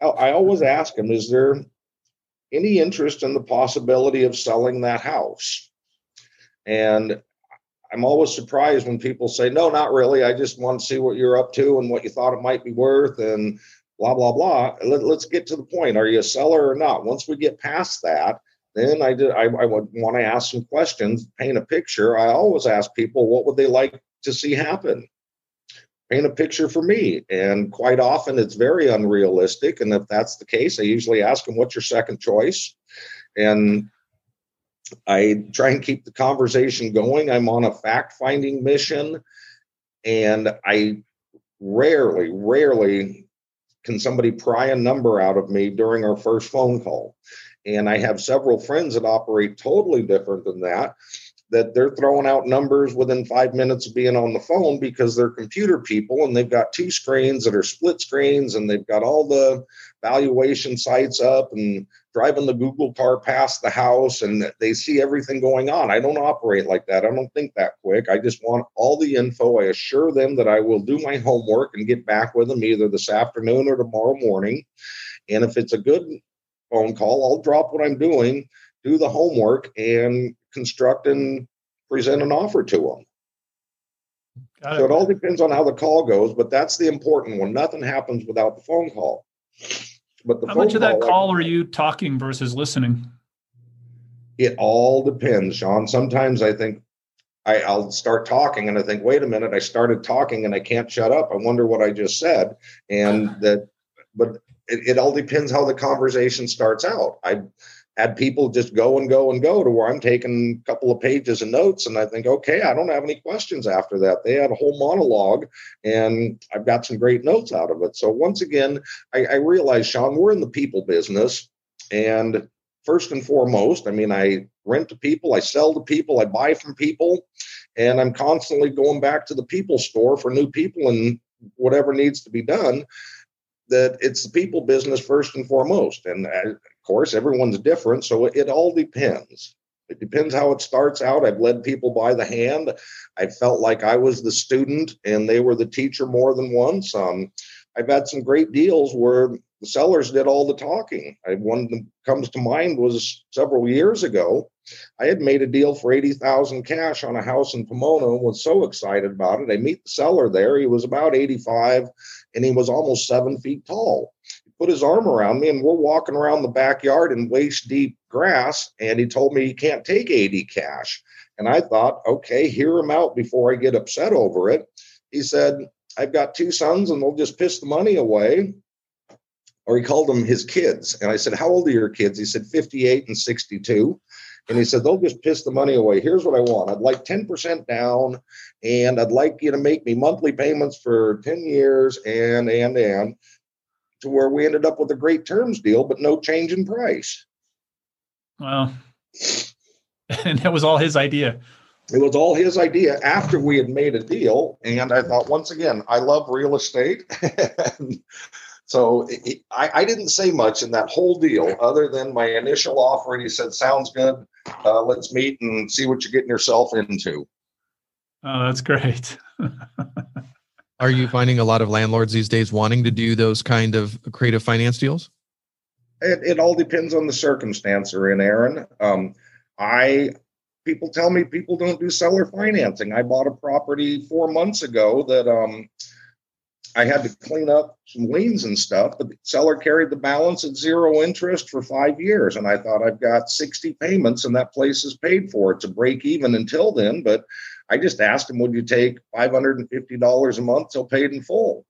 I always ask them, is there any interest in the possibility of selling that house? And I'm always surprised when people say, no, not really. I just want to see what you're up to and what you thought it might be worth and blah, blah, blah. Let, us get to the point. Are you a seller or not? Once we get past that, then I did I, I would want to ask some questions, paint a picture. I always ask people what would they like to see happen? paint a picture for me. And quite often it's very unrealistic. And if that's the case, I usually ask them, What's your second choice? And I try and keep the conversation going. I'm on a fact finding mission. And I rarely, rarely can somebody pry a number out of me during our first phone call. And I have several friends that operate totally different than that that they're throwing out numbers within five minutes of being on the phone because they're computer people and they've got two screens that are split screens and they've got all the valuation sites up and driving the Google car past the house and they see everything going on. I don't operate like that. I don't think that quick. I just want all the info. I assure them that I will do my homework and get back with them either this afternoon or tomorrow morning. And if it's a good phone call, I'll drop what I'm doing, do the homework, and construct and present an offer to them. Got so it. it all depends on how the call goes, but that's the important one. Nothing happens without the phone call. But the how much of that call are you talking versus listening? It all depends, Sean. Sometimes I think I, will start talking and I think, wait a minute, I started talking and I can't shut up. I wonder what I just said. And that, but it, it all depends how the conversation starts out. I had people just go and go and go to where I'm taking a couple of pages of notes and I think, okay, I don't have any questions after that. They had a whole monologue and I've got some great notes out of it. So once again, I, I realize, Sean, we're in the people business. And first and foremost, I mean, I rent to people, I sell to people, I buy from people, and I'm constantly going back to the people store for new people and whatever needs to be done that it's the people business first and foremost. And of course, everyone's different, so it all depends. It depends how it starts out. I've led people by the hand. I felt like I was the student and they were the teacher more than once. Um, I've had some great deals where the sellers did all the talking. I, one that comes to mind was several years ago. I had made a deal for 80,000 cash on a house in Pomona and was so excited about it. I meet the seller there. He was about 85 and he was almost seven feet tall. He put his arm around me and we're walking around the backyard in waist deep grass and he told me he can't take 80 cash. And i thought okay hear him out before i get upset over it. He said i've got two sons and they'll just piss the money away. Or he called them his kids. And i said how old are your kids? He said 58 and 62 and he said they'll just piss the money away here's what i want i'd like 10% down and i'd like you to make me monthly payments for 10 years and and and to where we ended up with a great terms deal, but no change in price. Well, and [LAUGHS] that was all his idea. It was all his idea after we had made a deal. And I thought, once again, I love real estate. [LAUGHS] so it, I, I, didn't say much in that whole deal other than my initial offer. And he said, Sounds good. Uh, let's meet and see what you're getting yourself into. Oh, that's great. [LAUGHS] Are you finding a lot of landlords these days wanting to do those kind of creative finance deals? It, it all depends on the circumstance, or in Aaron. Um, I people tell me people don't do seller financing. I bought a property four months ago that um, I had to clean up some liens and stuff, but the seller carried the balance at zero interest for five years. And I thought I've got 60 payments and that place is paid for. It's a break even until then. But I just asked him, would you take $550 a month till paid in full?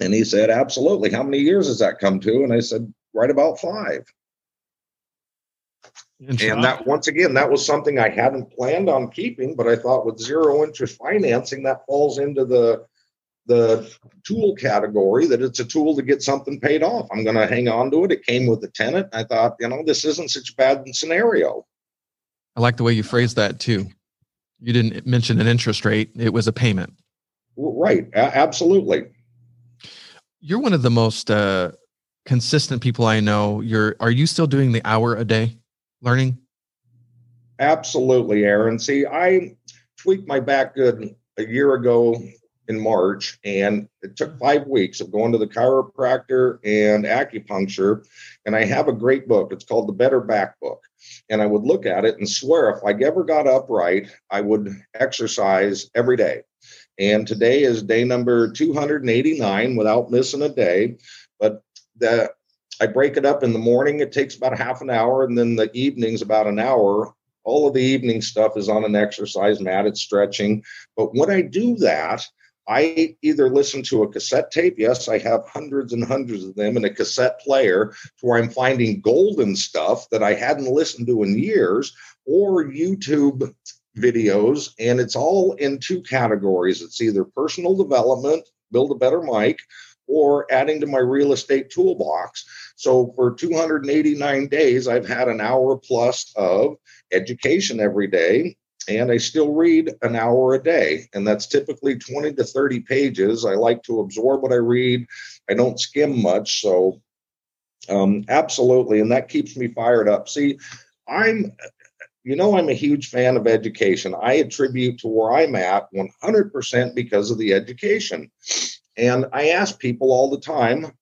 And he said, absolutely. How many years does that come to? And I said, right about five. And that once again, that was something I hadn't planned on keeping, but I thought with zero interest financing, that falls into the the tool category that it's a tool to get something paid off. I'm going to hang on to it. It came with a tenant. I thought, you know, this isn't such a bad scenario. I like the way you phrased that too. You didn't mention an interest rate, it was a payment. Right. A- absolutely. You're one of the most uh, consistent people I know. You're are you still doing the hour a day learning? Absolutely, Aaron. See, I tweaked my back good a year ago in March, and it took mm-hmm. five weeks of going to the chiropractor and acupuncture. And I have a great book. It's called The Better Back Book. And I would look at it and swear if I ever got upright, I would exercise every day. And today is day number 289 without missing a day. But the I break it up in the morning, it takes about a half an hour, and then the evening's about an hour. All of the evening stuff is on an exercise mat, it's stretching. But when I do that, I either listen to a cassette tape. Yes, I have hundreds and hundreds of them in a cassette player to where I'm finding golden stuff that I hadn't listened to in years, or YouTube videos. And it's all in two categories it's either personal development, build a better Mike, or adding to my real estate toolbox. So for 289 days, I've had an hour plus of education every day and I still read an hour a day, and that's typically 20 to 30 pages. I like to absorb what I read. I don't skim much, so um, absolutely, and that keeps me fired up. See, I'm, you know, I'm a huge fan of education. I attribute to where I'm at 100% because of the education, and I ask people all the time.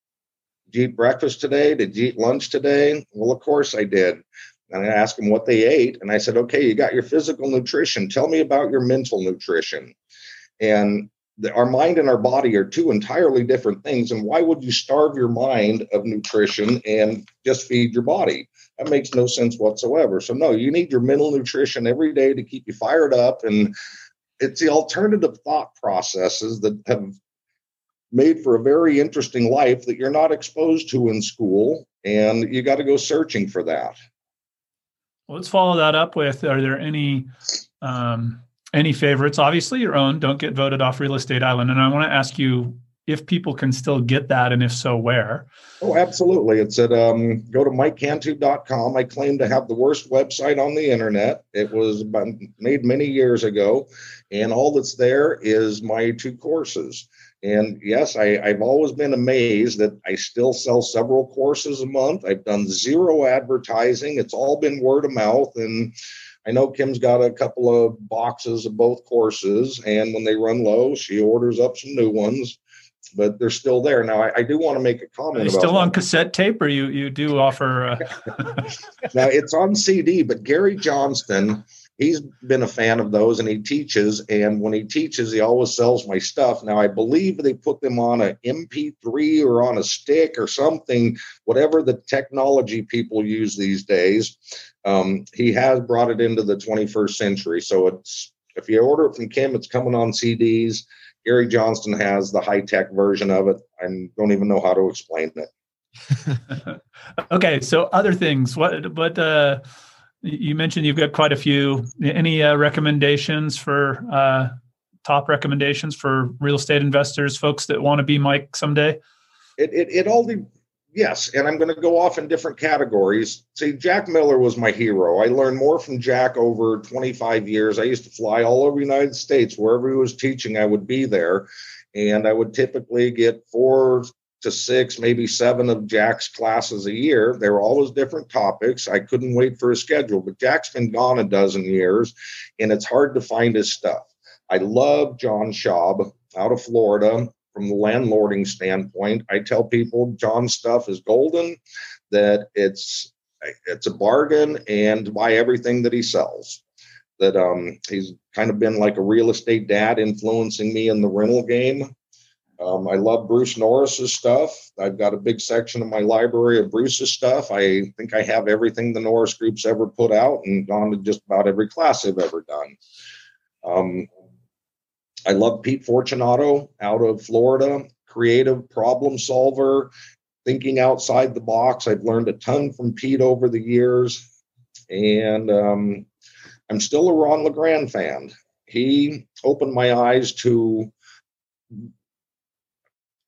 Did you eat breakfast today? Did you eat lunch today? Well, of course I did. And I asked them what they ate. And I said, okay, you got your physical nutrition. Tell me about your mental nutrition. And the, our mind and our body are two entirely different things. And why would you starve your mind of nutrition and just feed your body? That makes no sense whatsoever. So, no, you need your mental nutrition every day to keep you fired up. And it's the alternative thought processes that have made for a very interesting life that you're not exposed to in school. And you got to go searching for that. Well, let's follow that up with: Are there any um, any favorites? Obviously, your own. Don't get voted off Real Estate Island. And I want to ask you if people can still get that, and if so, where? Oh, absolutely. It's at um, go to mikecantu.com. I claim to have the worst website on the internet. It was made many years ago, and all that's there is my two courses. And yes, I, I've always been amazed that I still sell several courses a month. I've done zero advertising. It's all been word of mouth. And I know Kim's got a couple of boxes of both courses. And when they run low, she orders up some new ones. But they're still there. Now, I, I do want to make a comment. Are still that. on cassette tape, or you you do offer? Uh... [LAUGHS] now it's on CD, but Gary Johnston he's been a fan of those and he teaches. And when he teaches he always sells my stuff. Now i believe they put them on a mp3 or on a stick or something whatever the technology people use these days. Um, he has brought it into the 21st century. So it's if you order it from kim it's coming on cds gary johnston has the high-tech version of it. I don't even know how to explain it. [LAUGHS] Okay so other things. What what uh you mentioned you've got quite a few. Any uh, recommendations for uh, top recommendations for real estate investors, folks that want to be Mike someday? It it, it all the yes, and I'm going to go off in different categories. See, Jack Miller was my hero. I learned more from Jack over 25 years. I used to fly all over the United States. Wherever he was teaching, I would be there, and I would typically get four to six, maybe seven of Jack's classes a year. They were always different topics. I couldn't wait for a schedule, but Jack's been gone a dozen years and it's hard to find his stuff. I love John Schaub out of Florida from the landlording standpoint. I tell people John's stuff is golden, that it's it's a bargain and buy everything that he sells. that um, he's kind of been like a real estate dad influencing me in the rental game. Um, I love Bruce Norris's stuff. I've got a big section of my library of Bruce's stuff. I think I have everything the Norris Group's ever put out and gone to just about every class they've ever done. Um, I love Pete Fortunato out of Florida, creative problem solver, thinking outside the box. I've learned a ton from Pete over the years. And um, I'm still a Ron LeGrand fan. He opened my eyes to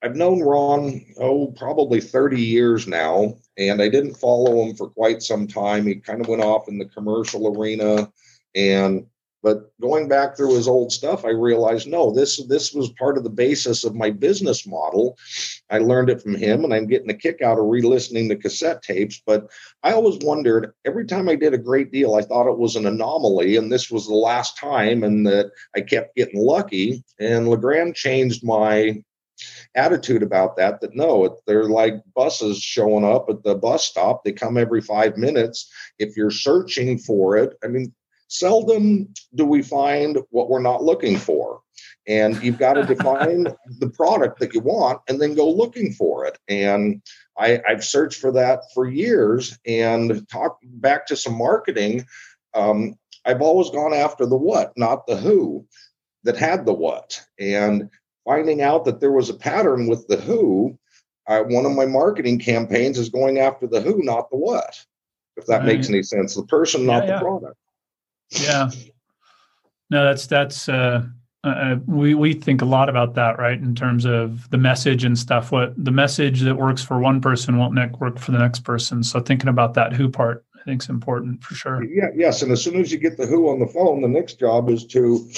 I've known Ron, oh, probably 30 years now, and I didn't follow him for quite some time. He kind of went off in the commercial arena. And but going back through his old stuff, I realized no, this this was part of the basis of my business model. I learned it from him, and I'm getting a kick out of re-listening the cassette tapes. But I always wondered every time I did a great deal, I thought it was an anomaly, and this was the last time, and that I kept getting lucky. And LeGrand changed my attitude about that that no they're like buses showing up at the bus stop. They come every five minutes. If you're searching for it i mean seldom do we find what we're not looking for. And you've got to define [LAUGHS] the product that you want and then go looking for it. And I, have searched for that for years and talk back to some marketing um, i've always gone after the what not the who that had the what. And finding out that there was a pattern with the who, uh, one of my marketing campaigns is going after the who, not the what. If that right. makes any sense, the person, not yeah, the product. Yeah. No, that's that's uh, uh, uh, we we think a lot about that, right? In terms of the message and stuff. What the message that works for one person won't work for the next person. So thinking about that who part, I think, is important for sure. Yeah. Yes, and as soon as you get the who on the phone, the next job is to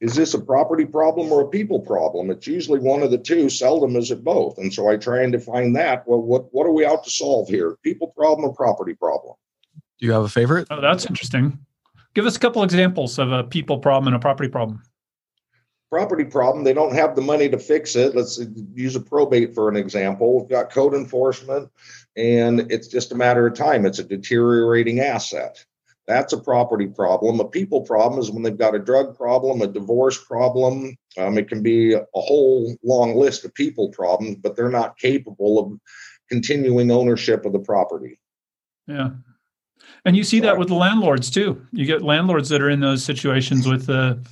is this a property problem or a people problem? It's usually one of the two. Seldom is it both. And so I try and define that. Well, what what are we out to solve here? People problem or property problem? Do you have a favorite? Oh, that's interesting. Give us a couple examples of a people problem and a property problem. Property problem, they don't have the money to fix it. Let's use a probate for an example. We've got code enforcement, and it's just a matter of time. It's a deteriorating asset that's a property problem. A people problem is when they've got a drug problem, a divorce problem. Um, it can be a whole long list of people problems, but they're not capable of continuing ownership of the property. Yeah. And you see that with the landlords too. You get landlords that are in those situations with the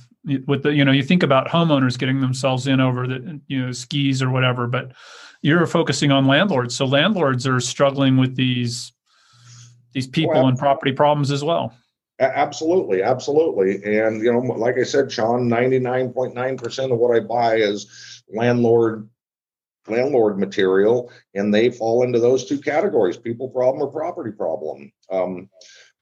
with the you know you think about homeowners getting themselves in over the you know skis or whatever, but you're focusing on landlords. So landlords are struggling with these these people well, and property problems as well. Absolutely, absolutely. And you know, like I said, Sean, 99.9% of what I buy is landlord landlord material, and they fall into those two categories: people problem or property problem. Um,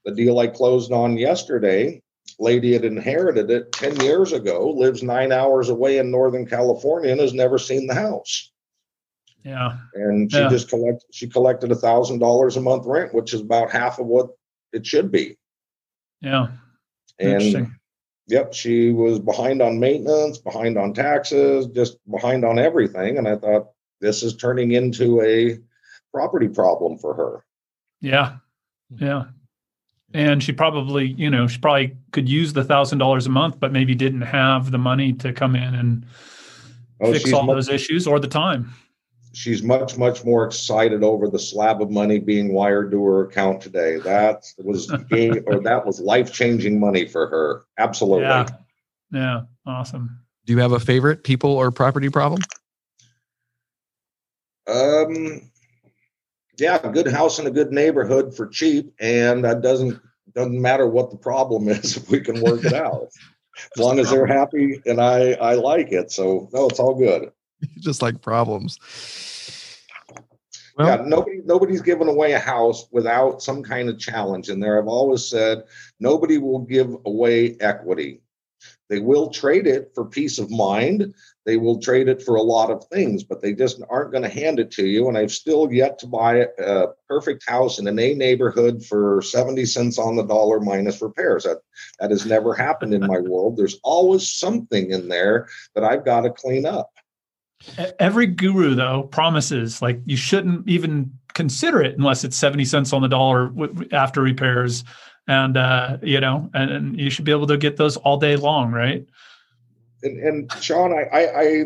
the deal I closed on yesterday, lady had inherited it 10 years ago, lives nine hours away in Northern California, and has never seen the house. Yeah. And she yeah. just collected she collected a thousand dollars a month rent, which is about half of what it should be. Yeah. And yep, she was behind on maintenance, behind on taxes, just behind on everything. And I thought this is turning into a property problem for her. Yeah. Hmm. Yeah. And she probably, you know, she probably could use the thousand dollars a month, but maybe didn't have the money to come in and oh, fix all those issues or the time she's much much more excited over the slab of money being wired to her account today. That was game or that was life-changing money for her. Absolutely. Yeah. Yeah. Awesome. Do you have a favorite people or property problem? Um yeah a good house in a good neighborhood for cheap and that doesn't doesn't matter what the problem is [LAUGHS] if we can work it out. [LAUGHS] As long as they're happy and i i like it. So no it's all good [LAUGHS] just like problems. Well, yeah, nobody nobody's given away a house without some kind of challenge in there. I've always said nobody will give away equity. They will trade it for peace of mind. They will trade it for a lot of things, but they just aren't going to hand it to you. And I've still yet to buy a perfect house in an A neighborhood for 70 cents on the dollar minus repairs. That that has never happened in my world. There's always something in there that I've got to clean up. Every guru, though, promises like you shouldn't even consider it unless it's 70 cents on the dollar after repairs. and uh, you know, and, and, you should be able to get those all day long, right? And, and Sean, I, I, I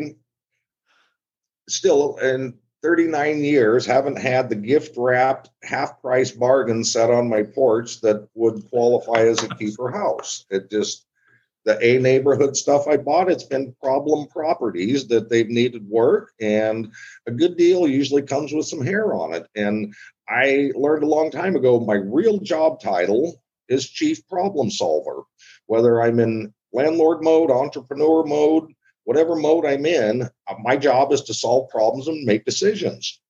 still in 39 years haven't had the gift wrapped half price bargain set on my porch that would qualify as a keeper house. It just the A neighborhood stuff I bought, it's been problem properties that they've needed work, and a good deal usually comes with some hair on it. And I learned a long time ago my real job title is chief problem solver. Whether I'm in landlord mode, entrepreneur mode, whatever mode I'm in, uh, my job is to solve problems and make decisions.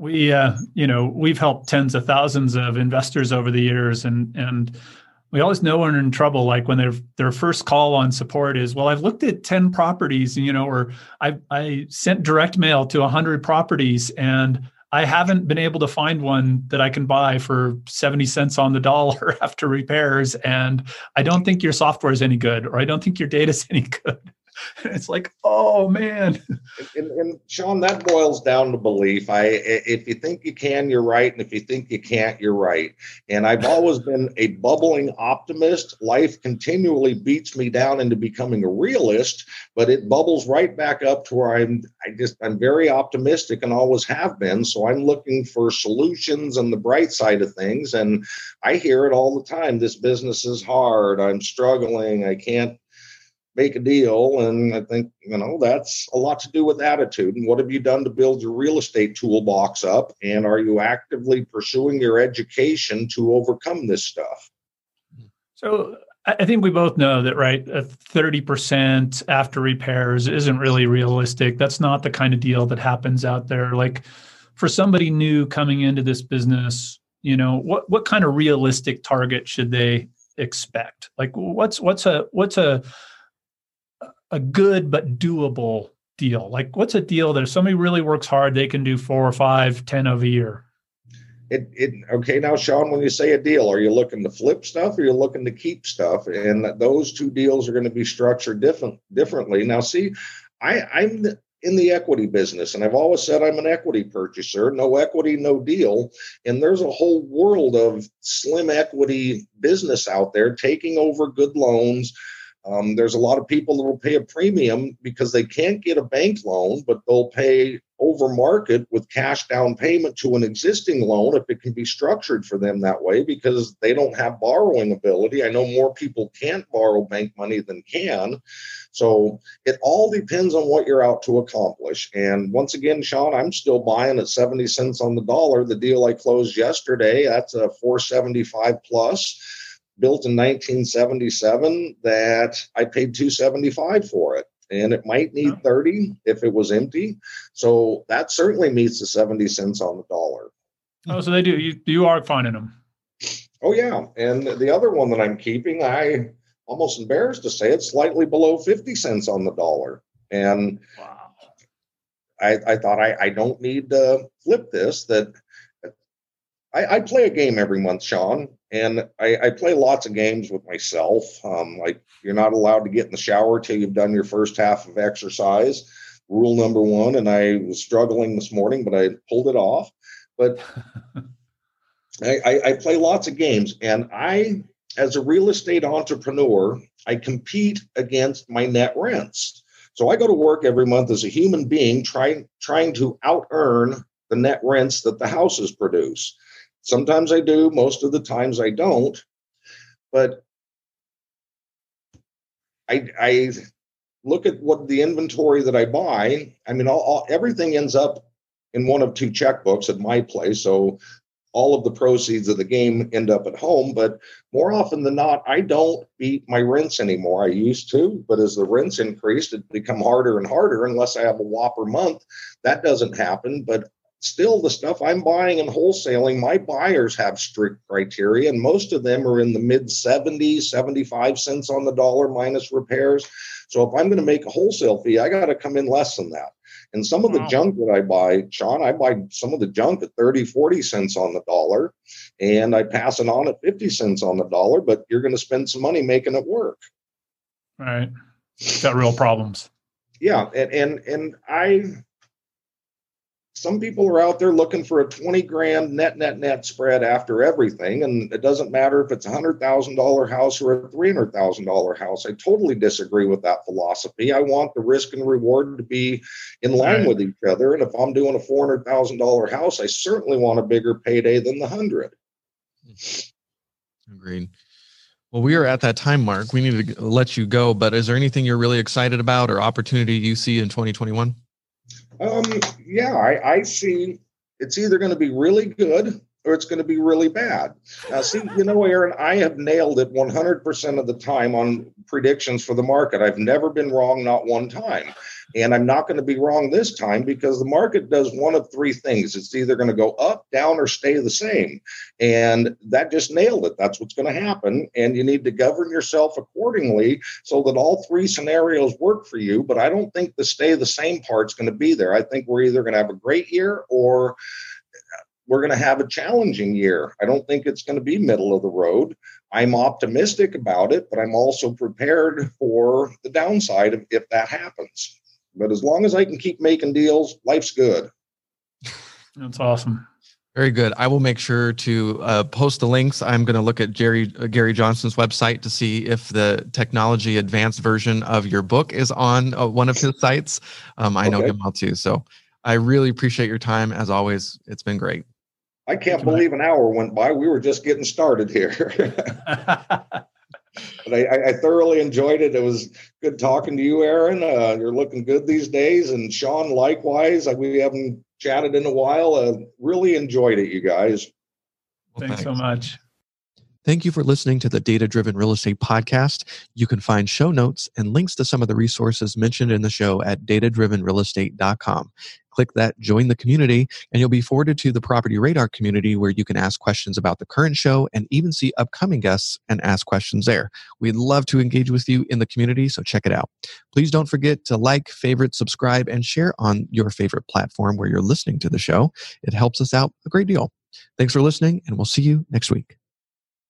We, uh, you know, we've helped tens of thousands of investors over the years, and and we always know when we're in trouble like when their their first call on support is well i've looked at 10 properties you know or i i sent direct mail to 100 properties and i haven't been able to find one that i can buy for 70 cents on the dollar [LAUGHS] after repairs and i don't think your software is any good or i don't think your data is any good [LAUGHS] it's like, oh man. And, and, Sean, that boils down to belief. I, if you think you can, you're right, and if you think you can't, you're right. And I've always been a bubbling optimist. Life continually beats me down into becoming a realist, but it bubbles right back up to where I'm. I just I'm very optimistic and always have been. So I'm looking for solutions and the bright side of things. And I hear it all the time. This business is hard. I'm struggling. I can't make a deal. And I think, you know, that's a lot to do with attitude. And what have you done to build your real estate toolbox up? And are you actively pursuing your education to overcome this stuff? So I think we both know that, right? A 30% after repairs isn't really realistic. That's not the kind of deal that happens out there. Like for somebody new coming into this business, you know, what, what kind of realistic target should they expect? Like what's, what's a, what's a, a good but doable deal? Like, what's a deal that if somebody really works hard, they can do four or five, ten of a year? It, it okay now sean when you say a deal are you looking to flip stuff or are you looking to keep stuff and those two deals are going to be structured different differently now see i i'm in the equity business and i've always said i'm an equity purchaser no equity no deal and there's a whole world of slim equity business out there taking over good loans um, there's a lot of people that will pay a premium because they can't get a bank loan, but they'll pay over market with cash down payment to an existing loan if it can be structured for them that way because they don't have borrowing ability. I know more people can't borrow bank money than can. So it all depends on what you're out to accomplish. And once again, Sean, I'm still buying at 70 cents on the dollar. The deal I closed yesterday, that's a 475 plus built in 1977 that I paid 275 for it and it might need 30 if it was empty. So that certainly meets the 70 cents on the dollar. Oh, so they do. You you are finding them. Oh yeah, and the other one that I'm keeping, I almost embarrassed to say it's slightly below 50 cents on the dollar. And wow. I, I thought I, I don't need to flip this. That I, I play a game every month, Sean, and I, I, play lots of games with myself. Um, like you're not allowed to get in the shower till you've done your first half of exercise. Rule number one. And I was struggling this morning, but I pulled it off. But [LAUGHS] I, I play lots of games, and I, as a real estate entrepreneur, I compete against my net rents. So I go to work every month as a human being, trying trying to out earn the net rents that the houses produce. Sometimes I do, most of the times I don't. But I, I look at what the inventory that I buy. I mean, all, all, everything ends up in one of two checkbooks at my place. So all of the proceeds of the game end up at home. But more often than not, I don't beat my rents anymore. I used to, but as the rents increased, it become harder and harder unless I have a whopper month. That doesn't happen. But still the stuff I'm buying and wholesaling, my buyers have strict criteria, and most of them are in the mid 70s, 75 cents on the dollar minus repairs. So if I'm going to make a wholesale fee, I got to come in less than that. And some of the wow. junk that I buy, Sean, I buy some of the junk at 30, 40 cents on the dollar, and I pass it on at 50 cents on the dollar, but you're going to spend some money making it work. Right. Got real problems. Yeah. And, and, and I, some people are out there looking for a 20 grand net net net spread after everything and it doesn't matter if it's a hundred thousand dollar house or a three hundred thousand dollar house i totally disagree with that philosophy i want the risk and reward to be in line right. with each other and if i'm doing a four hundred thousand dollar house i certainly want a bigger payday than the hundred agreed well, we are at that time mark. We need to let you go, but is there anything you're really excited about or opportunity you see in 2021? Um, yeah, I, I see it's either going to be really good or it's going to be really bad. Now, see, you know, Aaron, I have nailed it 100% of the time on predictions for the market. I've never been wrong, not one time. And I'm not going to be wrong this time because the market does one of three things. It's either going to go up, down, or stay the same. And that just nailed it. That's what's going to happen. And you need to govern yourself accordingly so that all three scenarios work for you. But I don't think the stay the same part's going to be there. I think we're either going to have a great year or we're going to have a challenging year. I don't think it's going to be middle of the road. I'm optimistic about it, but I'm also prepared for the downside if, if that happens. But as long as I can keep making deals, life's good. That's awesome. Very good. I will make sure to uh, post the links. I'm going to look at Jerry uh, Gary Johnson's website to see if the technology advanced version of your book is on uh, one of his sites. Um, I okay. know him well too. So I really appreciate your time as always. It's been great. I can't believe an hour went by. We were just getting started here. [LAUGHS] [LAUGHS] but I, I, thoroughly enjoyed it. It was good talking to you, Aaron. Uh, you're looking good these days, and Sean likewise. We haven't chatted in a while. Uh, really enjoyed it, you guys. Well, thanks, thanks so much. Thank you for listening to the Data Driven Real Estate Podcast. You can find show notes and links to some of the resources mentioned in the show at datadrivenrealestate.com click that join the community and you'll be forwarded to the property radar community where you can ask questions about the current show and even see upcoming guests and ask questions there. We'd love to engage with you in the community so check it out. Please don't forget to like favorite subscribe and share on your favorite platform where you're listening to the show. It helps us out a great deal. Thanks for listening and we'll see you next week